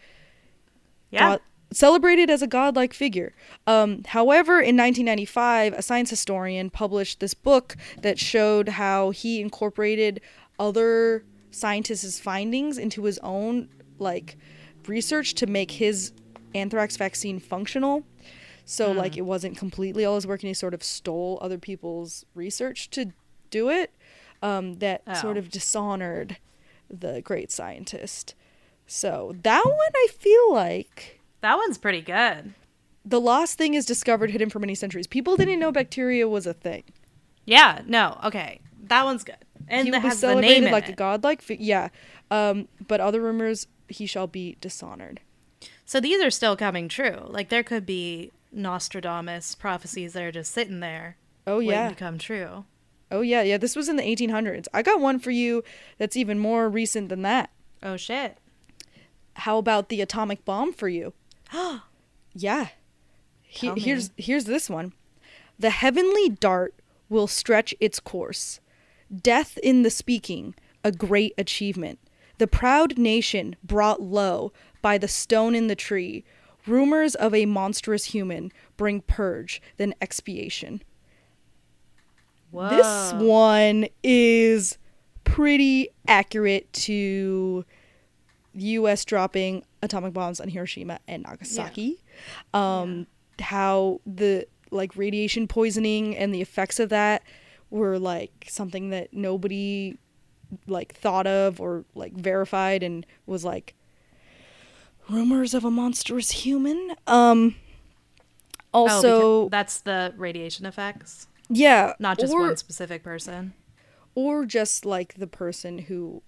yeah. God- celebrated as a godlike figure. Um, however, in 1995, a science historian published this book that showed how he incorporated other scientists' findings into his own like research to make his anthrax vaccine functional. So like it wasn't completely all his work, and he sort of stole other people's research to do it. Um, that sort Oh. of dishonored the great scientist. So that one I feel like that one's pretty good. the lost thing is discovered hidden for many centuries. People didn't know bacteria was a thing. Yeah. No. Okay. That one's good. And he that was celebrated like a godlike. Fi- yeah, um, but other rumors he shall be dishonored. So these are still coming true. Like there could be Nostradamus prophecies that are just sitting there Oh waiting yeah, to come true. oh yeah, yeah. This was in the 1800s. I got one for you that's even more recent than that. Oh shit. How about the atomic bomb for you? Yeah. He- here's here's this one. The heavenly dart will stretch its course. Death in the speaking, a great achievement. The proud nation brought low by the stone in the tree. Rumors of a monstrous human bring purge, then expiation. Whoa. This one is pretty accurate to U.S. dropping atomic bombs on Hiroshima and Nagasaki. Um, How the like radiation poisoning and the effects of that were like something that nobody like thought of or like verified and was like rumors of a monstrous human. Um. Oh, Also, because that's the radiation effects, yeah, not just or- one specific person. or just like the person who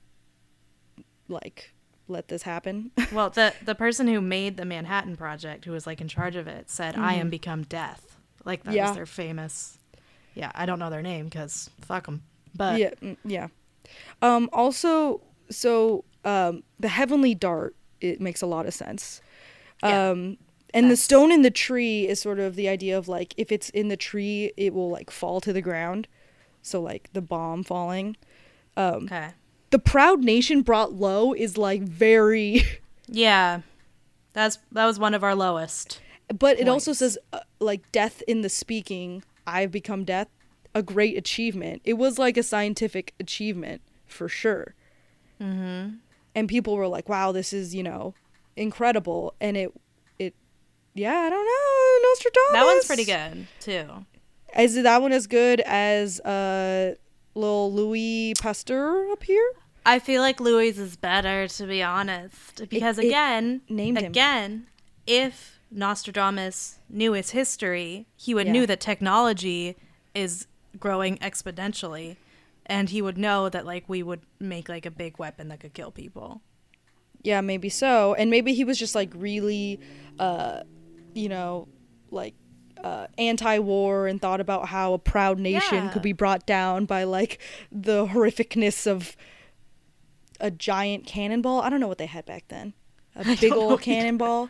like let this happen Well, the the person who made the Manhattan Project, who was like in charge of it, said, "I am become death." Like that Mm-hmm. Yeah. was their famous. Yeah, I don't know their name because fuck them. But yeah mm, yeah um also so um the heavenly dart it makes a lot of sense Yeah. um and the stone in the tree is sort of the idea of like if it's in the tree it will like fall to the ground so like the bomb falling um okay, the proud nation brought low is like very yeah, that's that was one of our lowest. But it also says uh, like death in the speaking. I've become death. A great achievement. It was like a scientific achievement for sure. Mm-hmm. And people were like, "Wow, this is you know incredible." And it, it, yeah, I don't know, Nostradamus. That one's pretty good too. Is that one as good as uh, little Louis Pasteur up here? I feel like Louis is better to be honest, because it again, named him. again, if Nostradamus knew his history, he would Yeah. knew that technology is growing exponentially, and he would know that like we would make like a big weapon that could kill people. Yeah, maybe so. And maybe he was just like really, uh, you know, like uh, anti-war and thought about how a proud nation Yeah. could be brought down by like the horrificness of a giant cannonball. I don't know what they had back then. A big old cannonball.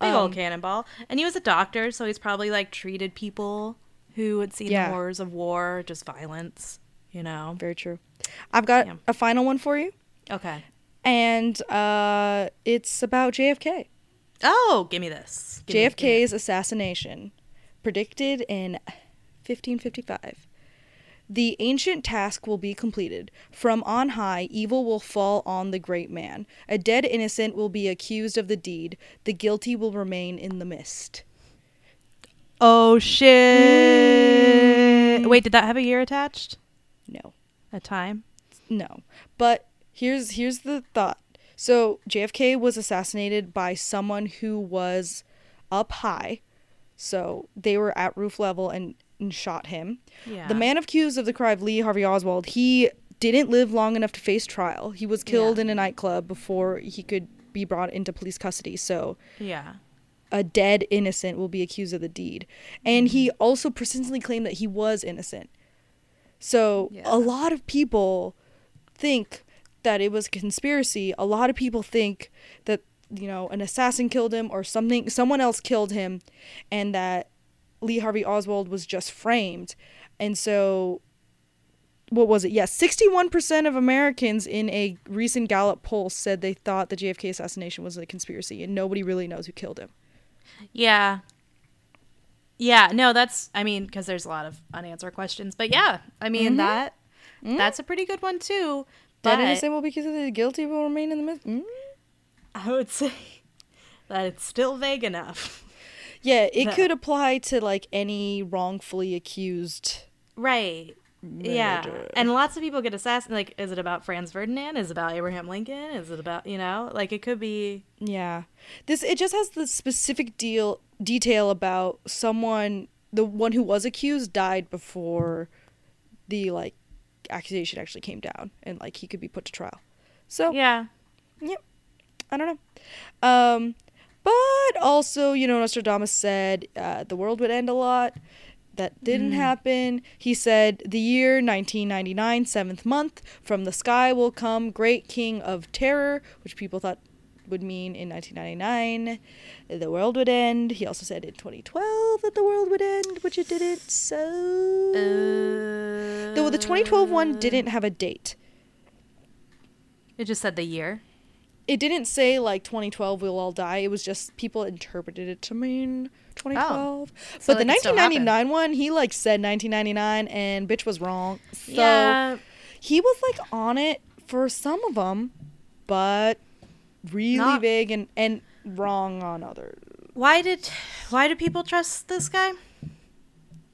Big Um, old cannonball. And he was a doctor, so he's probably like treated people who had seen Yeah. the horrors of war, just violence, you know. Very true. I've got Yeah. a final one for you, Okay. and uh, it's about JFK. Oh, give me this. Give me- me- JFK's assassination, predicted in 1555. The ancient task will be completed. From on high, evil will fall on the great man. A dead innocent will be accused of the deed. The guilty will remain in the mist. Oh shit! Wait, did that have a year attached? No. A time? No. But here's here's the thought. So JFK was assassinated by someone who was up high. So they were at roof level and, and shot him. Yeah. The man accused of the crime of Lee Harvey Oswald, he didn't live long enough to face trial. He was killed Yeah. in a nightclub before he could be brought into police custody. So Yeah. a dead innocent will be accused of the deed. And he Mm-hmm. also persistently claimed that he was innocent. So Yeah. a lot of people think that it was a conspiracy. A lot of people think that you know an assassin killed him or something someone else killed him and that Lee Harvey Oswald was just framed. And so what was it? Yes, 61% of Americans in a recent Gallup poll said they thought the JFK assassination was a conspiracy and nobody really knows who killed him. Yeah. Yeah, no, that's I mean, because there's a lot of unanswered questions. But yeah, I mean that that's a pretty good one too. But Dead innocent will be considered guilty will remain in the myth. Mm? I would say that it's still vague enough. Yeah, it That- could apply to like any wrongfully accused. Right. Yeah. And lots of people get assassinated. Like, is it about Franz Ferdinand? Is it about Abraham Lincoln? Is it about, you know, like it could be. Yeah, this it just has the specific deal detail about someone. The one who was accused died before the like accusation actually came down, and like he could be put to trial. So Yeah. Yep. I don't know. Um, but also, you know, Nostradamus said uh, the world would end a lot. That didn't happen. He said, The year 1999, seventh month, from the sky will come great king of terror, which people thought would mean in 1999 the world would end. He also said in 2012 that the world would end, which it didn't. So. Uh, Though the 2012 one didn't have a date. It just said the year. It didn't say like 2012 we'll all die. It was just people interpreted it to mean 2012. So, but the like, it still 1999 one, he like said 1999 and bitch was wrong. So yeah. he was like on it for some of them, but really Not- big and and wrong on others. Why did why do people trust this guy?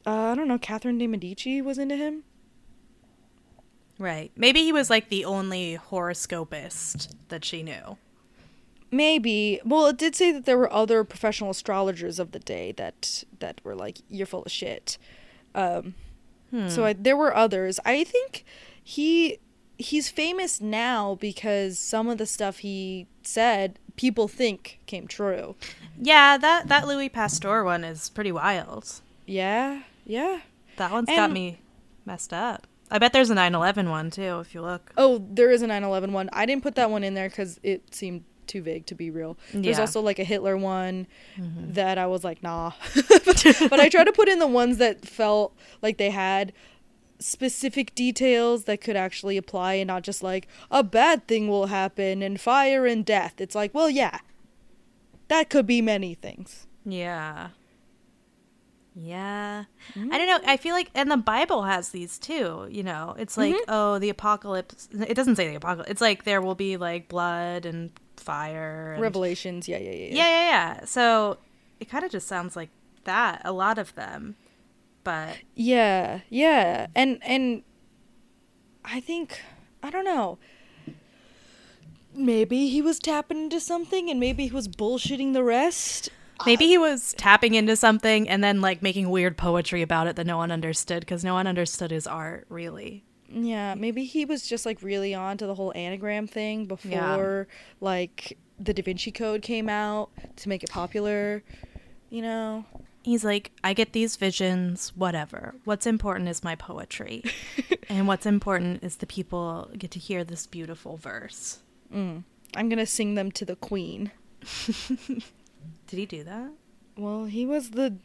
Uh, I don't know. Catherine de Medici was into him. Right. Maybe he was like the only horoscopist that she knew. Maybe. Well, it did say that there were other professional astrologers of the day that that were like, "You're full of shit." Um, So I, there were others. I think he he's famous now because some of the stuff he said people think came true. Yeah, that that Louis Pasteur one is pretty wild. Yeah, yeah. That one's got me messed up. I bet there's a 9/11 one too if you look. Oh, there is a 9/11 one. I didn't put that one in there because it seemed too vague to be real. There's Yeah. also like a Hitler one mm-hmm. that I was like, nah. but I tried to put in the ones that felt like they had specific details that could actually apply and not just like a bad thing will happen and fire and death. It's like, well, yeah. That could be many things. Yeah. Yeah. Mm-hmm. I don't know. I feel like and the Bible has these too, you know. It's like, mm-hmm. oh, the apocalypse. It doesn't say the apocalypse. It's like there will be like blood and fire and Revelations. Yeah, yeah, yeah. Yeah, yeah, yeah. So it kind of just sounds like that a lot of them. But Yeah, yeah. And and I think I don't know. Maybe he was tapping into something and maybe he was bullshitting the rest. Maybe he was tapping into something and then like making weird poetry about it that no one understood because no one understood his art really. Yeah, maybe he was just like really on to the whole anagram thing before like the Da Vinci Code came out to make it popular. You know? He's like, I get these visions, whatever. What's important is my poetry. and what's important is the people get to hear this beautiful verse. Mm. I'm going to sing them to the queen. Did he do that? Well, he was the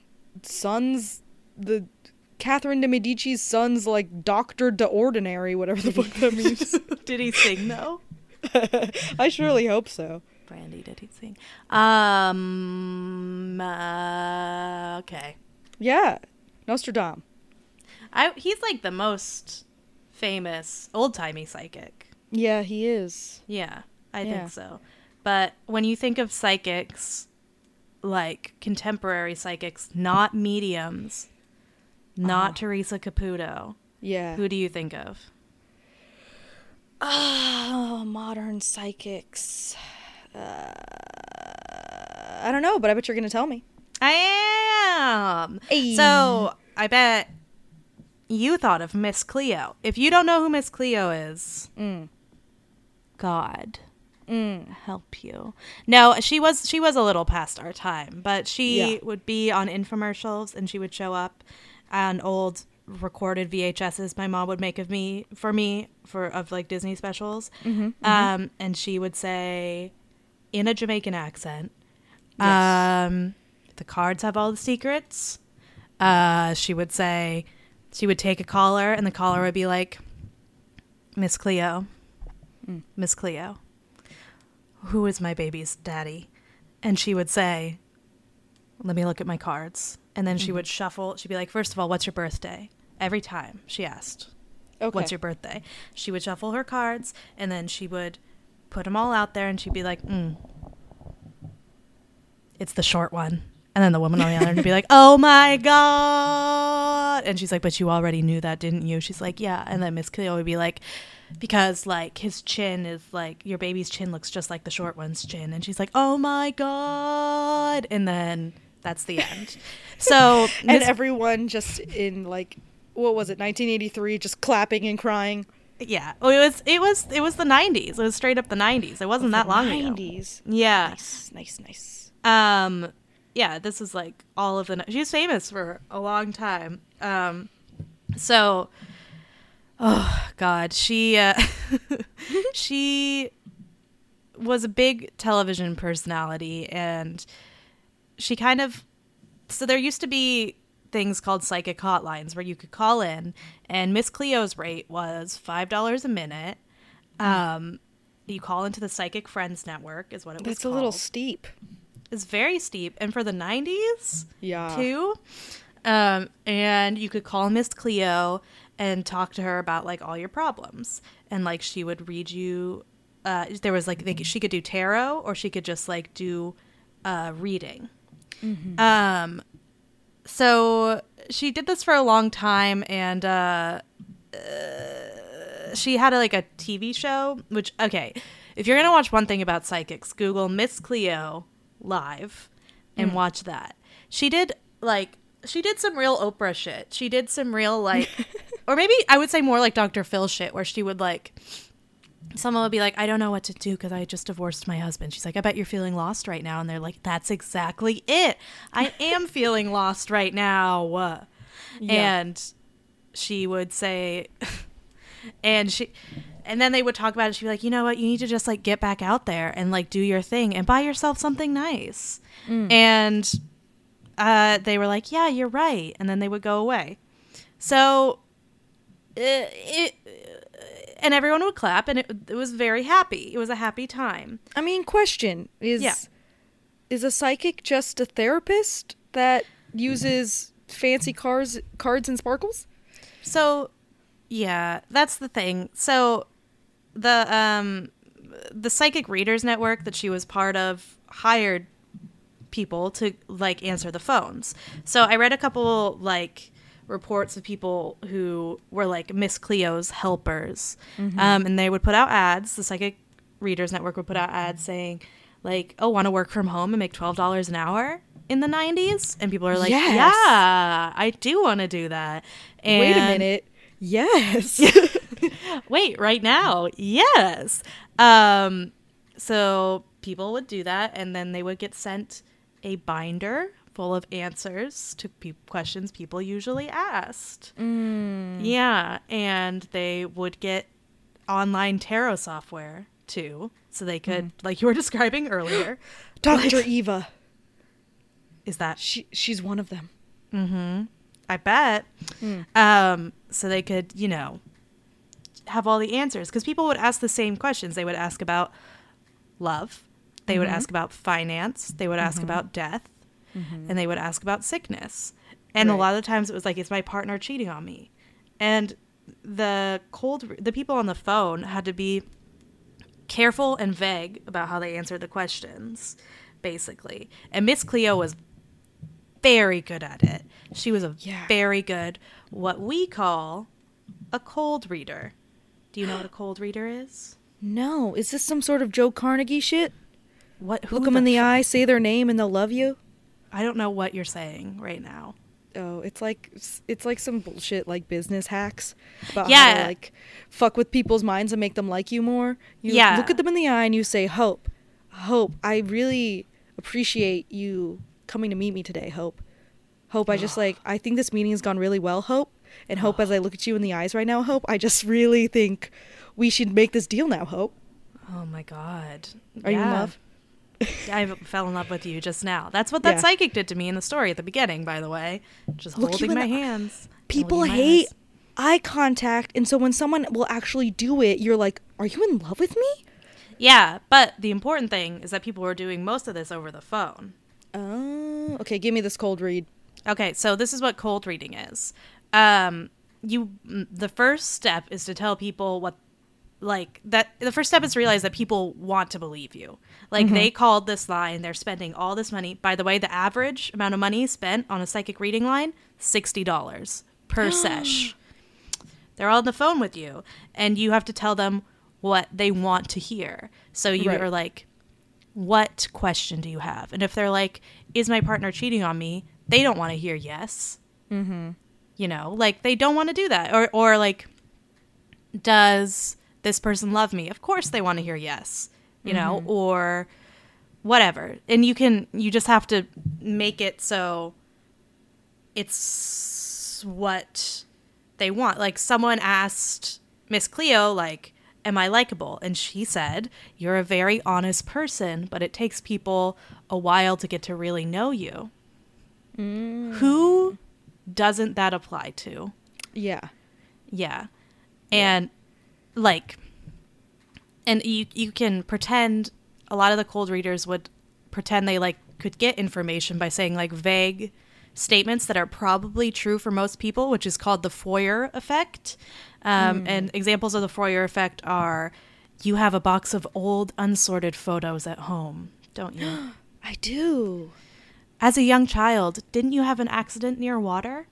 son's the Catherine de Medici's son's like doctor de ordinary, whatever the fuck that means. did he sing though? I surely hope so. Brandy, did he sing? Um. uh, okay. Yeah, Nostradam. I he's like the most famous old timey psychic. Yeah, he is. Yeah, I Yeah. think so. But when you think of psychics, like contemporary psychics, not mediums, not Oh. Theresa Caputo. Yeah. Who do you think of? Oh, modern psychics. Uh, I don't know, but I bet you're gonna tell me. I am. So I bet you thought of Miss Cleo. If you don't know who Miss Cleo is, Mm. God Mm. help you. No, she was she was a little past our time, but she Yeah. would be on infomercials and she would show up on old recorded VHSs my mom would make of me for me for of like Disney specials. Mhm, Um and she would say in a Jamaican accent, Yes. um the cards have all the secrets. Uh she would say she would take a caller and the caller would be like Miss Cleo. Mm. Miss Cleo who is my baby's daddy? And she would say, let me look at my cards. And then Mm-hmm. she would shuffle. She'd be like, first of all, what's your birthday? Every time she asked, Okay. what's your birthday? She would shuffle her cards and then she would put them all out there and she'd be like, mm, it's the short one. And then the woman on the other end would be like, oh my God. And she's like, but you already knew that, didn't you? She's like, yeah. And then Miss Cleo would be like, because like his chin is like, your baby's chin looks just like the short one's chin. And she's like, oh my God. And then that's the end. So, and everyone just in like, what was it, 1983, just clapping and crying. yeah. Well, it was, it was, it was the 90s. It was straight up the 90s. It wasn't that long ago. 90s. Yeah. Nice, nice, nice. Um, yeah, this was like all of the. She was famous for a long time. Um, so, oh God, she uh, she was a big television personality, and she kind of. So there used to be things called psychic hotlines where you could call in, and Miss Cleo's rate was five dollars a minute. Um, you call into the Psychic Friends Network, is what it was. That's a little steep. it's very steep and for the 90s Yeah. too um, and you could call miss cleo and talk to her about like all your problems. And like she would read you uh, there was like they, she could do tarot or she could just like do uh, reading. Um, so she did this for a long time and uh, uh, she had a, like a tv show which okay if you're gonna watch one thing about psychics google miss cleo live and watch that. She did like she did some real oprah shit she did some real like or maybe i would say more like dr phil shit where she would like someone would be like, I don't know what to do because I just divorced my husband. She's like, I bet you're feeling lost right now. And they're like, that's exactly it. I am feeling lost right now. Yeah. And she would say, and she, and then they would talk about it. She'd be like, you know what? You need to just like get back out there and like do your thing and buy yourself something nice. Mm. And uh, they were like, yeah, you're right. And then they would go away. So uh, it, and everyone would clap and it, it was very happy. It was a happy time. I mean, question is Yeah. is a psychic just a therapist that uses fancy cars, cards and sparkles? So, yeah, that's the thing. So, the um, the psychic readers network that she was part of hired people to like answer the phones. So I read a couple like reports of people who were like Miss Cleo's helpers, um, and they would put out ads. The psychic readers network would put out ads saying like, "Oh, want to work from home and make twelve dollars an hour." In the 90s, and people are like, Yes. Yeah, I do want to do that. And Wait a minute. Yes. wait right now yes um so people would do that and then they would get sent a binder full of answers to pe- questions people usually asked Mm. yeah and they would get online tarot software too so they could Mm. like you were describing earlier Dr. Like- Eva. is that She she's one of them. Mm-hmm. I bet. Mm. Um, so they could, you know, have all the answers because people would ask the same questions. They would ask about love. They would Mhm. ask about finance. They would ask Mhm. about death, Mhm. and they would ask about sickness. And a lot of times it was like, "Is my partner cheating on me?" And the cold, the people on the phone had to be careful and vague about how they answered the questions, basically. And Miss Cleo was very good at it. She was a Yeah. very good, what we call a cold reader. Do you know what a cold reader is? No, is this some sort of Joe Carnegie shit? What? who Look them in the eye, say their name, and they'll love you. I don't know what you're saying right now. Oh, it's like it's like some bullshit like business hacks about how Yeah. to like fuck with people's minds and make them like you more. You Yeah. look at them in the eye and you say, "Hope, Hope, I really appreciate you coming to meet me today, Hope. Hope, I just like I think this meeting has gone really well, Hope. And Hope, as I look at you in the eyes right now, Hope, I just really think we should make this deal now, Hope. Oh my god. Are you in love? I fell in love with you just now. That's what that Yeah. psychic did to me in the story at the beginning, by the way. Just Look holding my the- hands. People hate eyes. eye contact, and so when someone will actually do it, you're like, "Are you in love with me?" Yeah, but the important thing is that people were doing most of this over the phone. Oh, okay. Give me this cold read. Okay, so this is what cold reading is. Um, you the first step is to tell people what like that the first step is to realize that people want to believe you. Like they called this line, they're spending all this money. By the way, the average amount of money spent on a psychic reading line, $60 per sesh. They're all on the phone with you and you have to tell them what they want to hear. So you Right. are like what question do you have? And if they're like, is my partner cheating on me? They don't want to hear yes. Mm-hmm. You know, like they don't want to do that. Or, or like, does this person love me? Of course they want to hear yes, you know, mm-hmm. or whatever. And you can, you just have to make it so it's what they want. Like someone asked Miss Cleo, like, am I likable? And she said, you're a very honest person, but it takes people a while to get to really know you. Mm. Who doesn't that apply to? Yeah. Yeah. And like and you you can pretend a lot of the cold readers would pretend they like could get information by saying like vague statements that are probably true for most people, which is called the Forer effect. Um, And examples of the Forer effect are you have a box of old unsorted photos at home, don't you? I do. As a young child, didn't you have an accident near water?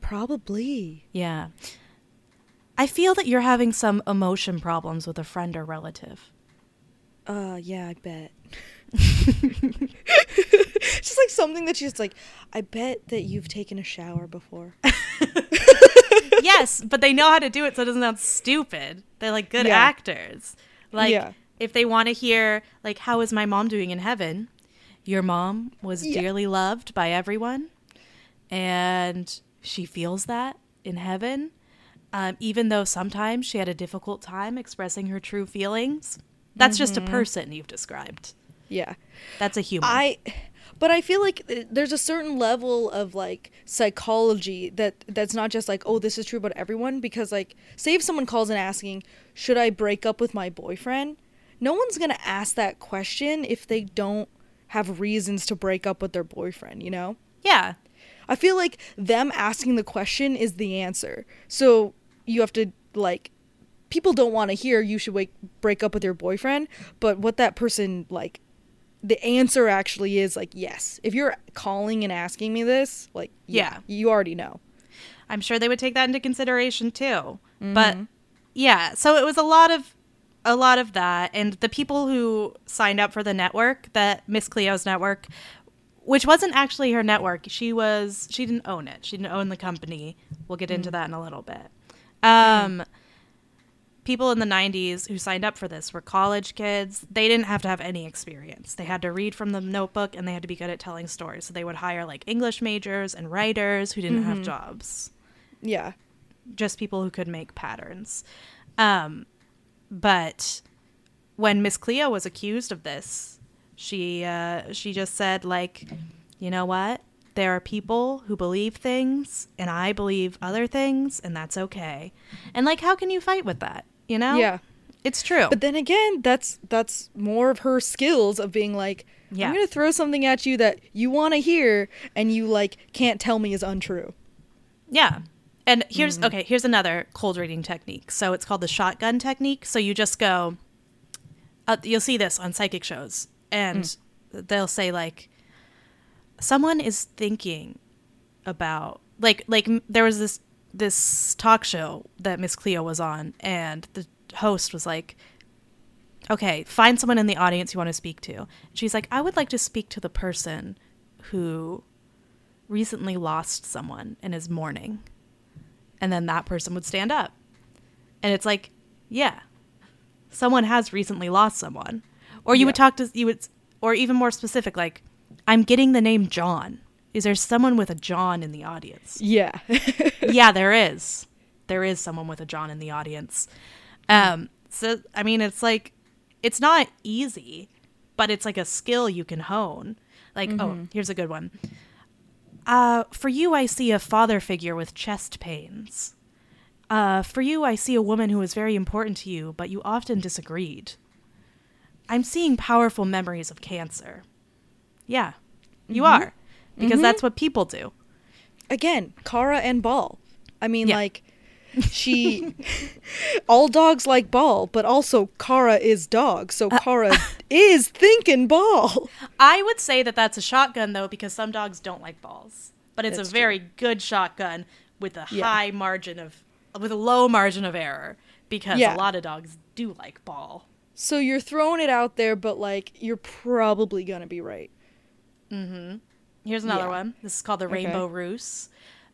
Probably. Yeah. I feel that you're having some emotion problems with a friend or relative. Uh, yeah, I bet. just like something that she's like, I bet that you've taken a shower before. yes, but they know how to do it so it doesn't sound stupid. They're like good Yeah. actors. Like Yeah. if they want to hear like how is my mom doing in heaven? Your mom was Yeah. dearly loved by everyone and she feels that in heaven. Um, even though sometimes she had a difficult time expressing her true feelings. That's just Mm-hmm. a person you've described. Yeah. That's a human. I but I feel like uh, there's a certain level of like psychology that that's not just like oh this is true about everyone because like say if someone calls and asking should I break up with my boyfriend no one's going to ask that question if they don't have reasons to break up with their boyfriend you know yeah. I feel like them asking the question is the answer. So you have to like people don't want to hear you should wake, break up with your boyfriend, but what that person like the answer actually is like yes. If you're calling and asking me this, like yeah, you already know. I'm sure they would take that into consideration too. Mm-hmm. But yeah, so it was a lot of a lot of that and the people who signed up for the network, that Miss Cleo's network, which wasn't actually her network. She was she didn't own it. She didn't own the company. We'll get into mm. that in a little bit. Um people in the 90s who signed up for this were college kids. They didn't have to have any experience. They had to read from the notebook and they had to be good at telling stories. So they would hire like English majors and writers who didn't have jobs Yeah. just people who could make patterns. Um, but when Miss Cleo was accused of this, she uh, she just said like, you know what? There are people who believe things, and I believe other things, and that's okay. And like, how can you fight with that? You know? Yeah. it's true. But then again, that's that's more of her skills of being like Yeah. I'm going to throw something at you that you want to hear and you like can't tell me is untrue. Yeah. And here's okay, here's another cold reading technique. So it's called the shotgun technique. So you just go uh, you'll see this on psychic shows and they'll say like someone is thinking about like like there was this this talk show that Miss Cleo was on and the host was like okay, find someone in the audience you want to speak to. She's like, I would like to speak to the person who recently lost someone and is mourning. And then that person would stand up. And it's like, yeah, someone has recently lost someone. Or you would talk to, you would, or even more specific, like, I'm getting the name John. Is there someone with a John in the audience? Yeah. yeah, there is. There is someone with a John in the audience. Um, so I mean, it's like it's not easy, but it's like a skill you can hone. Like, oh, here's a good one. Uh, for you, I see a father figure with chest pains. Uh, for you, I see a woman who is very important to you, but you often disagreed. I'm seeing powerful memories of cancer. Yeah, you are, because that's what people do. Again, Kara and Ball. I mean, Yeah. like, she. all dogs like Ball, but also Kara is dog, so Uh, Kara is thinking Ball. I would say that that's a shotgun though, because some dogs don't like balls. But it's That's a true. very good shotgun with a Yeah. high margin of, with a low margin of error, because Yeah. a lot of dogs do like ball. So you're throwing it out there, but like, you're probably gonna be right. Here's another Yeah. one. This is called the Okay. Rainbow Ruse.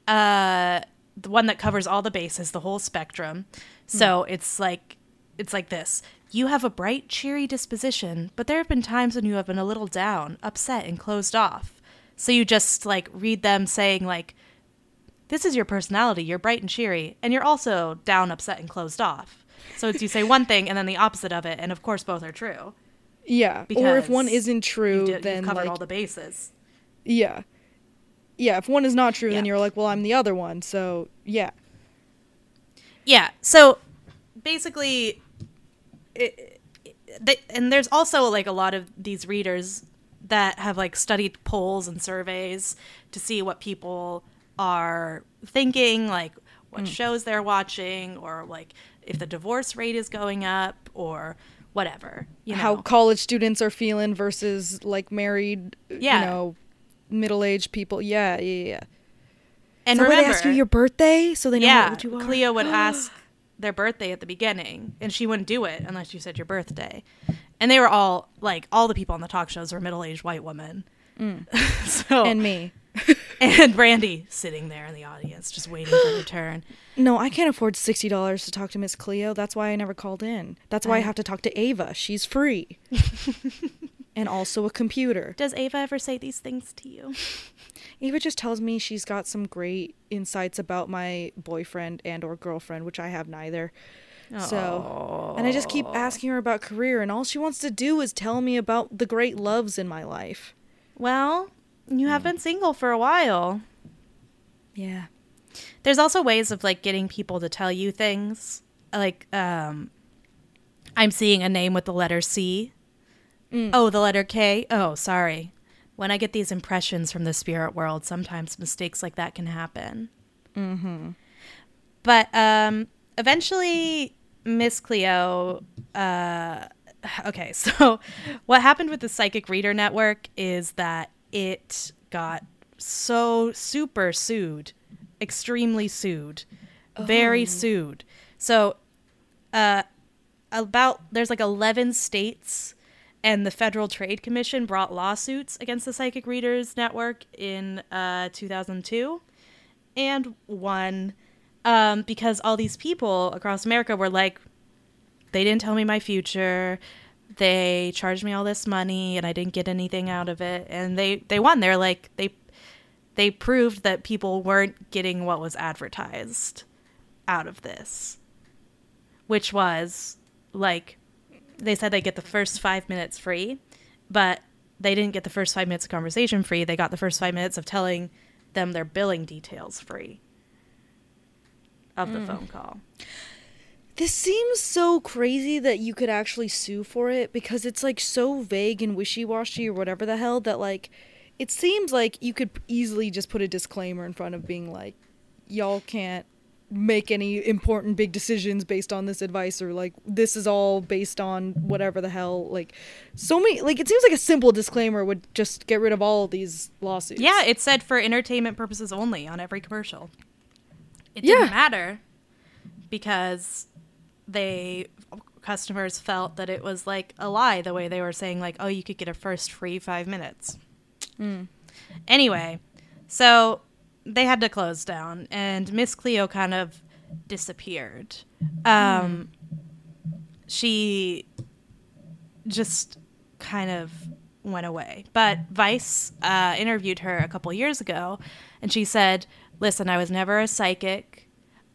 Uh, the one that covers all the bases, the whole spectrum. So it's like it's like this. You have a bright, cheery disposition, but there have been times when you have been a little down, upset, and closed off. So you just like read them saying like this is your personality, you're bright and cheery, and you're also down, upset, and closed off. So it's you say one thing and then the opposite of it, and of course both are true. Yeah. or if one isn't true, You did, then you've covered like, all the bases. yeah, yeah. If one is not true, then you're like, well, I'm the other one. So yeah, Yeah. So basically, it, they, and there's also like a lot of these readers that have like studied polls and surveys to see what people are thinking, like what mm. shows they're watching, or like if the divorce rate is going up, or whatever. You know. how college students are feeling versus like married, Yeah. you know, middle-aged people. Yeah, yeah, yeah. and that remember, they ask you your birthday so they know yeah, what you are? Cleo would ask their birthday at the beginning, and she wouldn't do it unless you said your birthday. And they were all like, all the people on the talk shows were middle-aged white women. Mm. so and me. And Brandy sitting there in the audience, just waiting for her turn. No, I can't afford sixty dollars to talk to Miss Cleo. That's why I never called in. That's why I I- have to talk to Ava. She's free. and also a computer. Does Ava ever say these things to you? Ava just tells me she's got some great insights about my boyfriend and or girlfriend, which I have neither. So, and I just keep asking her about career and all she wants to do is tell me about the great loves in my life. Well, you have been single for a while. Yeah. There's also ways of like getting people to tell you things. Like, um, I'm seeing a name with the letter C. Oh, the letter K. Oh, sorry. When I get these impressions from the spirit world, sometimes mistakes like that can happen. Mm-hmm. But um, eventually, Miss Cleo. Uh, okay, so what happened with the Psychic Reader Network is that it got so super sued, extremely sued, very sued. So, uh, about there's like 11 states and the Federal Trade Commission brought lawsuits against the Psychic Readers Network in uh, 2002 and won um, because all these people across America were like, they didn't tell me my future. They charged me all this money and I didn't get anything out of it. And they, they won. They're like, they, they proved that people weren't getting what was advertised out of this, which was like, they said they get the first five minutes free, but they didn't get the first five minutes of conversation free. They got the first five minutes of telling them their billing details free of the hmm. phone call. This seems so crazy that you could actually sue for it because it's like so vague and wishy-washy or whatever the hell that like it seems like you could easily just put a disclaimer in front of being like y'all can't make any important big decisions based on this advice or like this is all based on whatever the hell like so many like it seems like a simple disclaimer would just get rid of all these lawsuits Yeah, it said for entertainment purposes only on every commercial. It didn't matter because they customers felt that it was like a lie the way they were saying like, "Oh, you could get a first free 5 minutes." Anyway, so they had to close down and Miss Cleo kind of disappeared. Um she just kind of went away. But Vice uh, interviewed her a couple years ago, and she said, "Listen, I was never a psychic.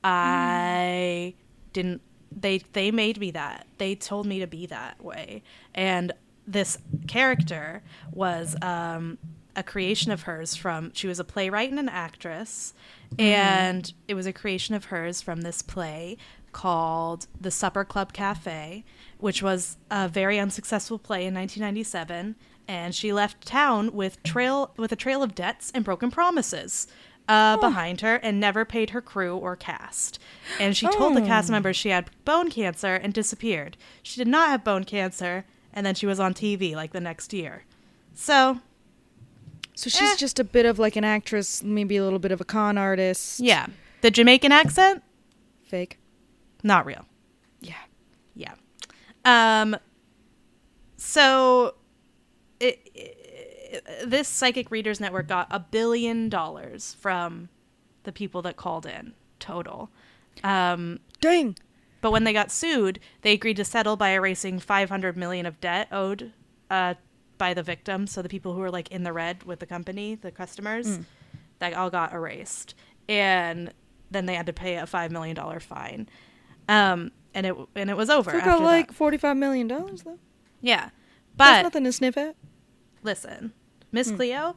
I didn't. They they made me that. They told me to be that way. And this character was um, a creation of hers from. She was a playwright and an actress, and it was a creation of hers from this play." Called The Supper Club Cafe, which was a very unsuccessful play in 1997, and she left town with trail with a trail of debts and broken promises uh, behind her, and never paid her crew or cast. And she told the cast Oh. members she had bone cancer and disappeared. She did not have bone cancer, and then she was on TV like the next year. So so she's Eh. just a bit of like an actress maybe a little bit of a con artist yeah, the Jamaican accent fake not real. yeah Yeah. Um. So, it, it, this Psychic Readers Network got a billion dollars from the people that called in total. Um, dang but when they got sued, they agreed to settle by erasing 500 million of debt owed uh, by the victims. So the people who were like in the red with the company, the customers, that all got erased, and then they had to pay a five million dollar fine. Um, and it and it was over. After like that. 45 million dollars though yeah, that's but nothing to sniff at listen, Miss hmm. Cleo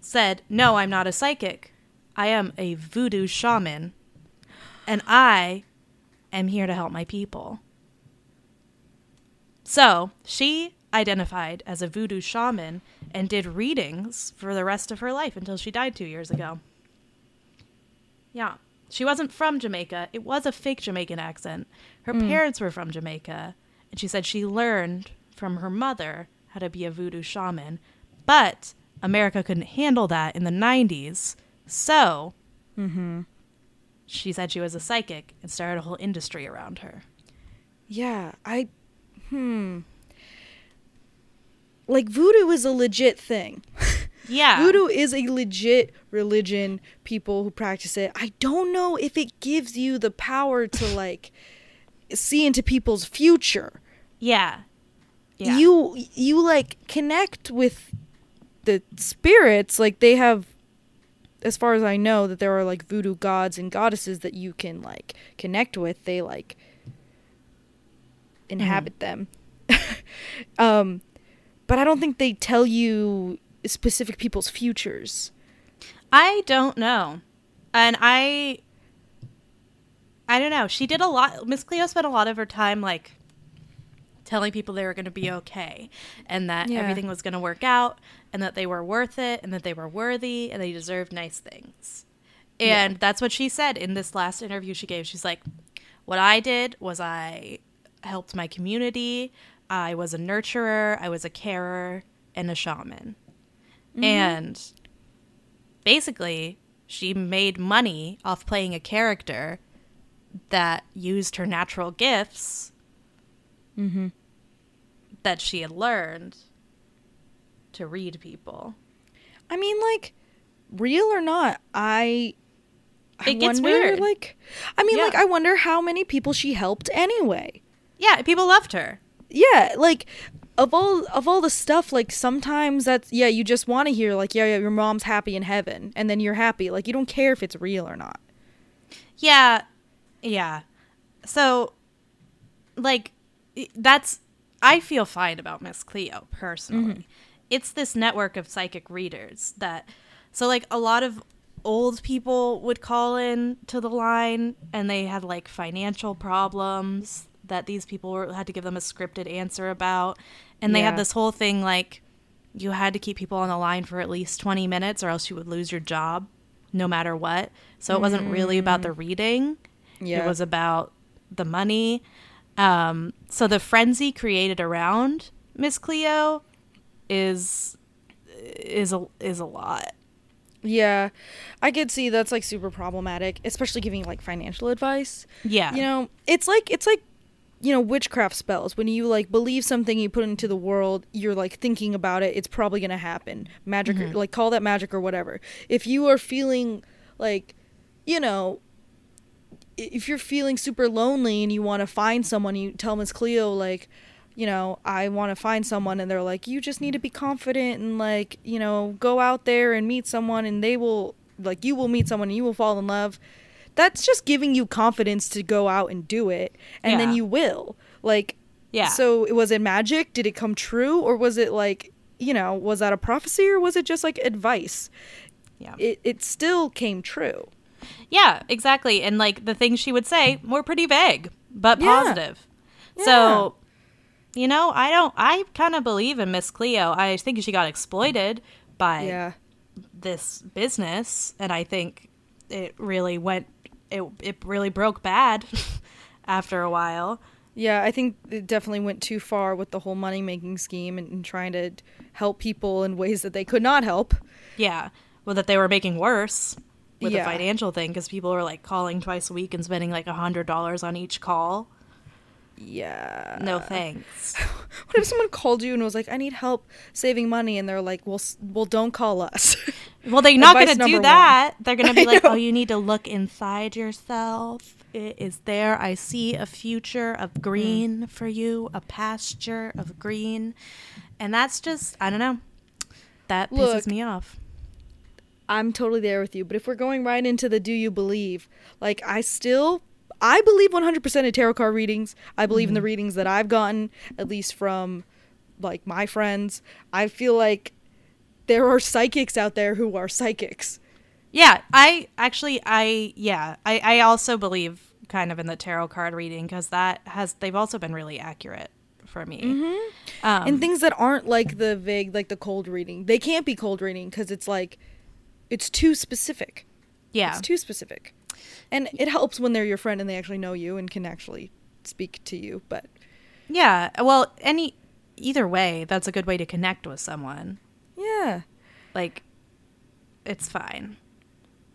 said, "No, I'm not a psychic. I am a voodoo shaman, and I am here to help my people." So she identified as a voodoo shaman and did readings for the rest of her life until she died two years ago. Yeah. She wasn't from Jamaica. It was a fake Jamaican accent. Her hmm. parents were from Jamaica. And she said she learned from her mother how to be a voodoo shaman. But America couldn't handle that in the 90s. So mm-hmm. she said she was a psychic and started a whole industry around her. Yeah, I hmm. Like voodoo is a legit thing. Yeah. Voodoo is a legit religion, people who practice it. I don't know if it gives you the power to like see into people's future. Yeah. Yeah. You you like connect with the spirits like they have as far as I know that there are like voodoo gods and goddesses that you can like connect with. They like inhabit them. um but I don't think they tell you specific people's futures. I don't know. And I I don't know. She did a lot Miss Cleo spent a lot of her time like telling people they were going to be okay and that Yeah. everything was going to work out and that they were worth it and that they were worthy and they deserved nice things. And that's what she said in this last interview she gave. She's like, What I did was I helped my community. I was a nurturer, I was a carer, and a shaman. Mm-hmm. And basically, she made money off playing a character that used her natural gifts mm-hmm. That she had learned to read people. I mean like real or not, I I It gets wonder weird. like I mean like I wonder how many people she helped anyway. Yeah, people loved her. yeah like of all of all the stuff like sometimes that's yeah you just want to hear like yeah, yeah your mom's happy in heaven and then you're happy like you don't care if it's real or not Yeah. Yeah. So like that's I feel fine about Miss Cleo personally. Mm-hmm. It's this network of psychic readers that so like a lot of old people would call in to the line and they had like financial problems that these people were, had to give them a scripted answer about and they Yeah. had this whole thing like you had to keep people on the line for at least 20 minutes or else you would lose your job no matter what. So it wasn't really about the mm. reading. Yeah. It was about the money. Um, so the frenzy created around Miss Cleo is is a is a lot. Yeah, I could see that's like super problematic, especially giving like financial advice. Yeah. You know, it's like it's like you know witchcraft spells. When you like believe something, you put into the world. You're like thinking about it. It's probably gonna happen. Magic, or, like call that magic or whatever. If you are feeling like, you know, if you're feeling super lonely and you want to find someone, you tell Miss Cleo like. You know, I want to find someone, and they're like, you just need to be confident and, like, you know, go out there and meet someone, and they will, like, you will meet someone and you will fall in love that's just giving you confidence to go out and do it and then you will like yeah. so was it magic did it come true or was it like you know was that a prophecy or was it just like advice yeah. it, it still came true Yeah, exactly. And like the things she would say were pretty vague, but Yeah. positive. So, you know, I don't, I kind of believe in Miss Cleo. I think she got exploited by yeah this business. And I think it really went, it, it really broke bad after a while. yeah i think it definitely went too far with the whole money making scheme and, and trying to help people in ways that they could not help Yeah. Well, that they were making worse with Yeah. the financial thing because people were like calling twice a week and spending like a hundred dollars on each call. yeah No thanks. what if someone called you and was like i need help saving money and they're like well well don't call us Well, they're not going to do that. They're going to be I like, know. "Oh, you need to look inside yourself. It is there. I see a future of Mm. green for you, a pasture of green." And that's just, I don't know. That pisses Look. me off. I'm totally there with you. But if we're going right into the do you believe, like I still I believe 100% in tarot card readings. I believe in the readings that I've gotten at least from like my friends. I feel like there are psychics out there who are psychics. Yeah, I actually I yeah, I I also believe kind of in the tarot card reading cuz that has they've also been really accurate for me. Mm-hmm. Um, and things that aren't like the vague like the cold reading. They can't be cold reading cuz it's like it's too specific. yeah. It's too specific. And it helps when they're your friend and they actually know you and can actually speak to you, but Yeah, well, any either way, that's a good way to connect with someone. yeah. Like it's fine.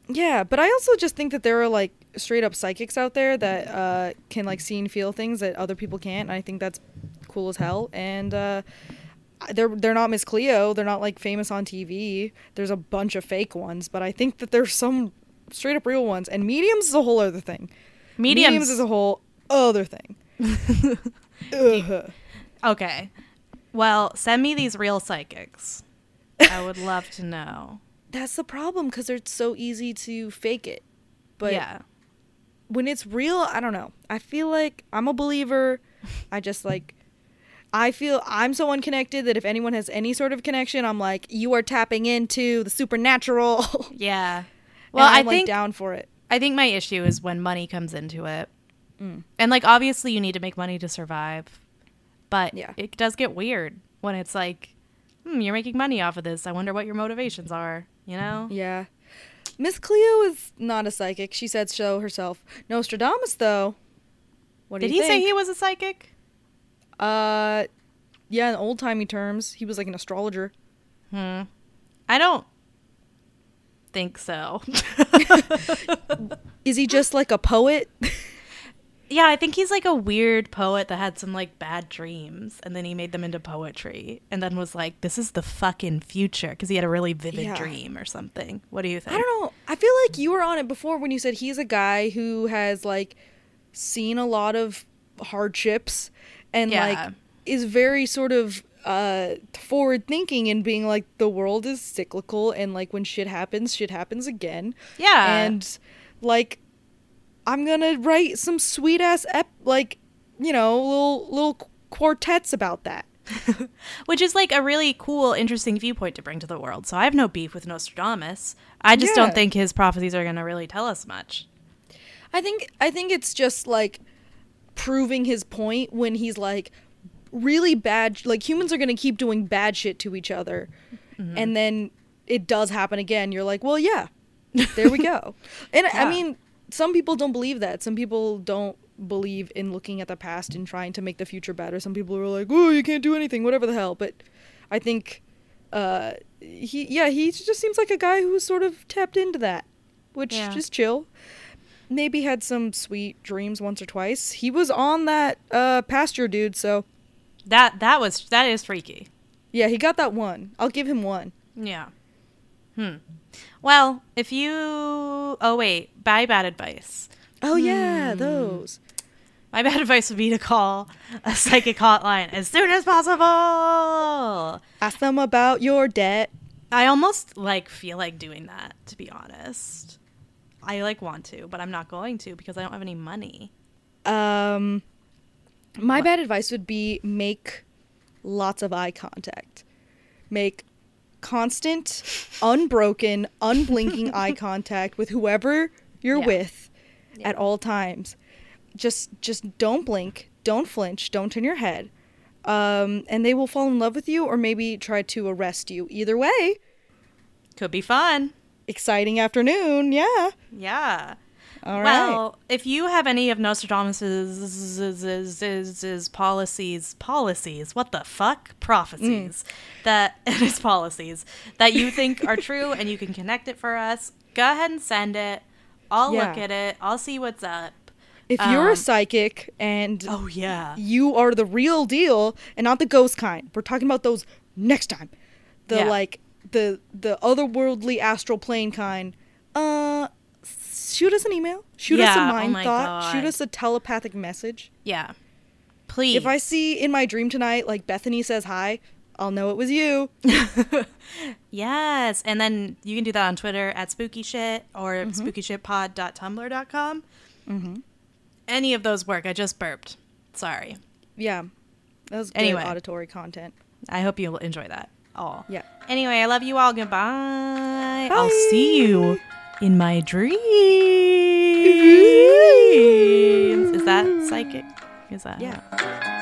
Yeah, but I also just think that there are like straight up psychics out there that uh, can like see and feel things that other people can't. And I think that's cool as hell. And uh, they're they're not Miss Cleo. They're not like famous on TV. There's a bunch of fake ones, but I think that there's some straight up real ones. And mediums is a whole other thing. Mediums, is a whole other thing. Okay. Well, send me these real psychics. I would love to know. That's the problem because it's so easy to fake it. But yeah. when it's real, I don't know. I feel like I'm a believer. I just like I feel I'm so unconnected that if anyone has any sort of connection, I'm like, you are tapping into the supernatural. Yeah. well, Well, I I'm like think down for it. I think my issue is when money comes into it. Mm. And like obviously you need to make money to survive. But Yeah. it does get weird when it's like, hmm, you're making money off of this. I wonder what your motivations are, you know? Yeah. Miss Cleo is not a psychic. She said so herself. Nostradamus, though. What do Did he think? say he was a psychic? Uh, yeah, in old timey terms, he was like an astrologer. Hmm. I don't think so. Is he just like a poet? yeah, I think he's like a weird poet that had some like bad dreams and then he made them into poetry and then was like, this is the fucking future because he had a really vivid Yeah. dream or something. What do you think? I don't know. I feel like you were on it before when you said he's a guy who has like seen a lot of hardships and Yeah. like is very sort of uh forward thinking and being like the world is cyclical and like when shit happens shit happens again Yeah. and like i'm gonna write some sweet ass ep like you know little little qu- quartets about that Which is like a really cool, interesting viewpoint to bring to the world. So I have no beef with Nostradamus. I just Yeah. don't think his prophecies are going to really tell us much. I think I think it's just like proving his point when he's like really bad like humans are going to keep doing bad shit to each other Mm-hmm. and then it does happen again you're like well yeah there we go. And Yeah. I mean, some people don't believe that. Some people don't believe in looking at the past and trying to make the future better. Some people are like, "Oh, you can't do anything, whatever the hell." But I think uh he yeah, he just seems like a guy who's sort of tapped into that, which Yeah. is chill. Maybe had some sweet dreams once or twice. He was on that uh pasture dude, so That that was that is freaky. yeah, he got that one. I'll give him one. Yeah. Hmm. Well, if you oh wait, buy bad advice. Oh yeah, those. My bad advice would be to call a psychic hotline as soon as possible. Ask them about your debt. I almost like feel like doing that, to be honest. I like want to, but I'm not going to because I don't have any money. Um, my What? bad advice would be make lots of eye contact. Make constant, unbroken, unblinking eye contact with whoever you're Yeah. with Yeah. at all times. Just just don't blink, don't flinch, don't turn your head. Um, and they will fall in love with you or maybe try to arrest you. Either way, Could be fun. Exciting afternoon. Yeah. Yeah. All right. well, if you have any of Nostradamus's policies, policies, what the fuck, prophecies that his policies that you think are true, and you can connect it for us, go ahead and send it. I'll look at it. I'll see what's up. if you're a um, psychic and Oh yeah, you are the real deal and not the ghost kind. We're talking about those next time. The Yeah. like the the otherworldly astral plane kind. Uh shoot us an email. Shoot us a Yeah, oh mind my thought. Shoot us a telepathic message. yeah. Please. If I see in my dream tonight like Bethany says hi, I'll know it was you. yes, and then you can do that on Twitter at spooky shit or Mm-hmm. spookyshitpod.tumblr.com. Mm-hmm. Any of those work. I just burped. Sorry. Yeah. That was good Anyway. auditory content. I hope you'll enjoy that all. Yeah. Anyway, I love you all. Goodbye. Bye. I'll see you in my dreams. Is that psychic? Is that? Yeah.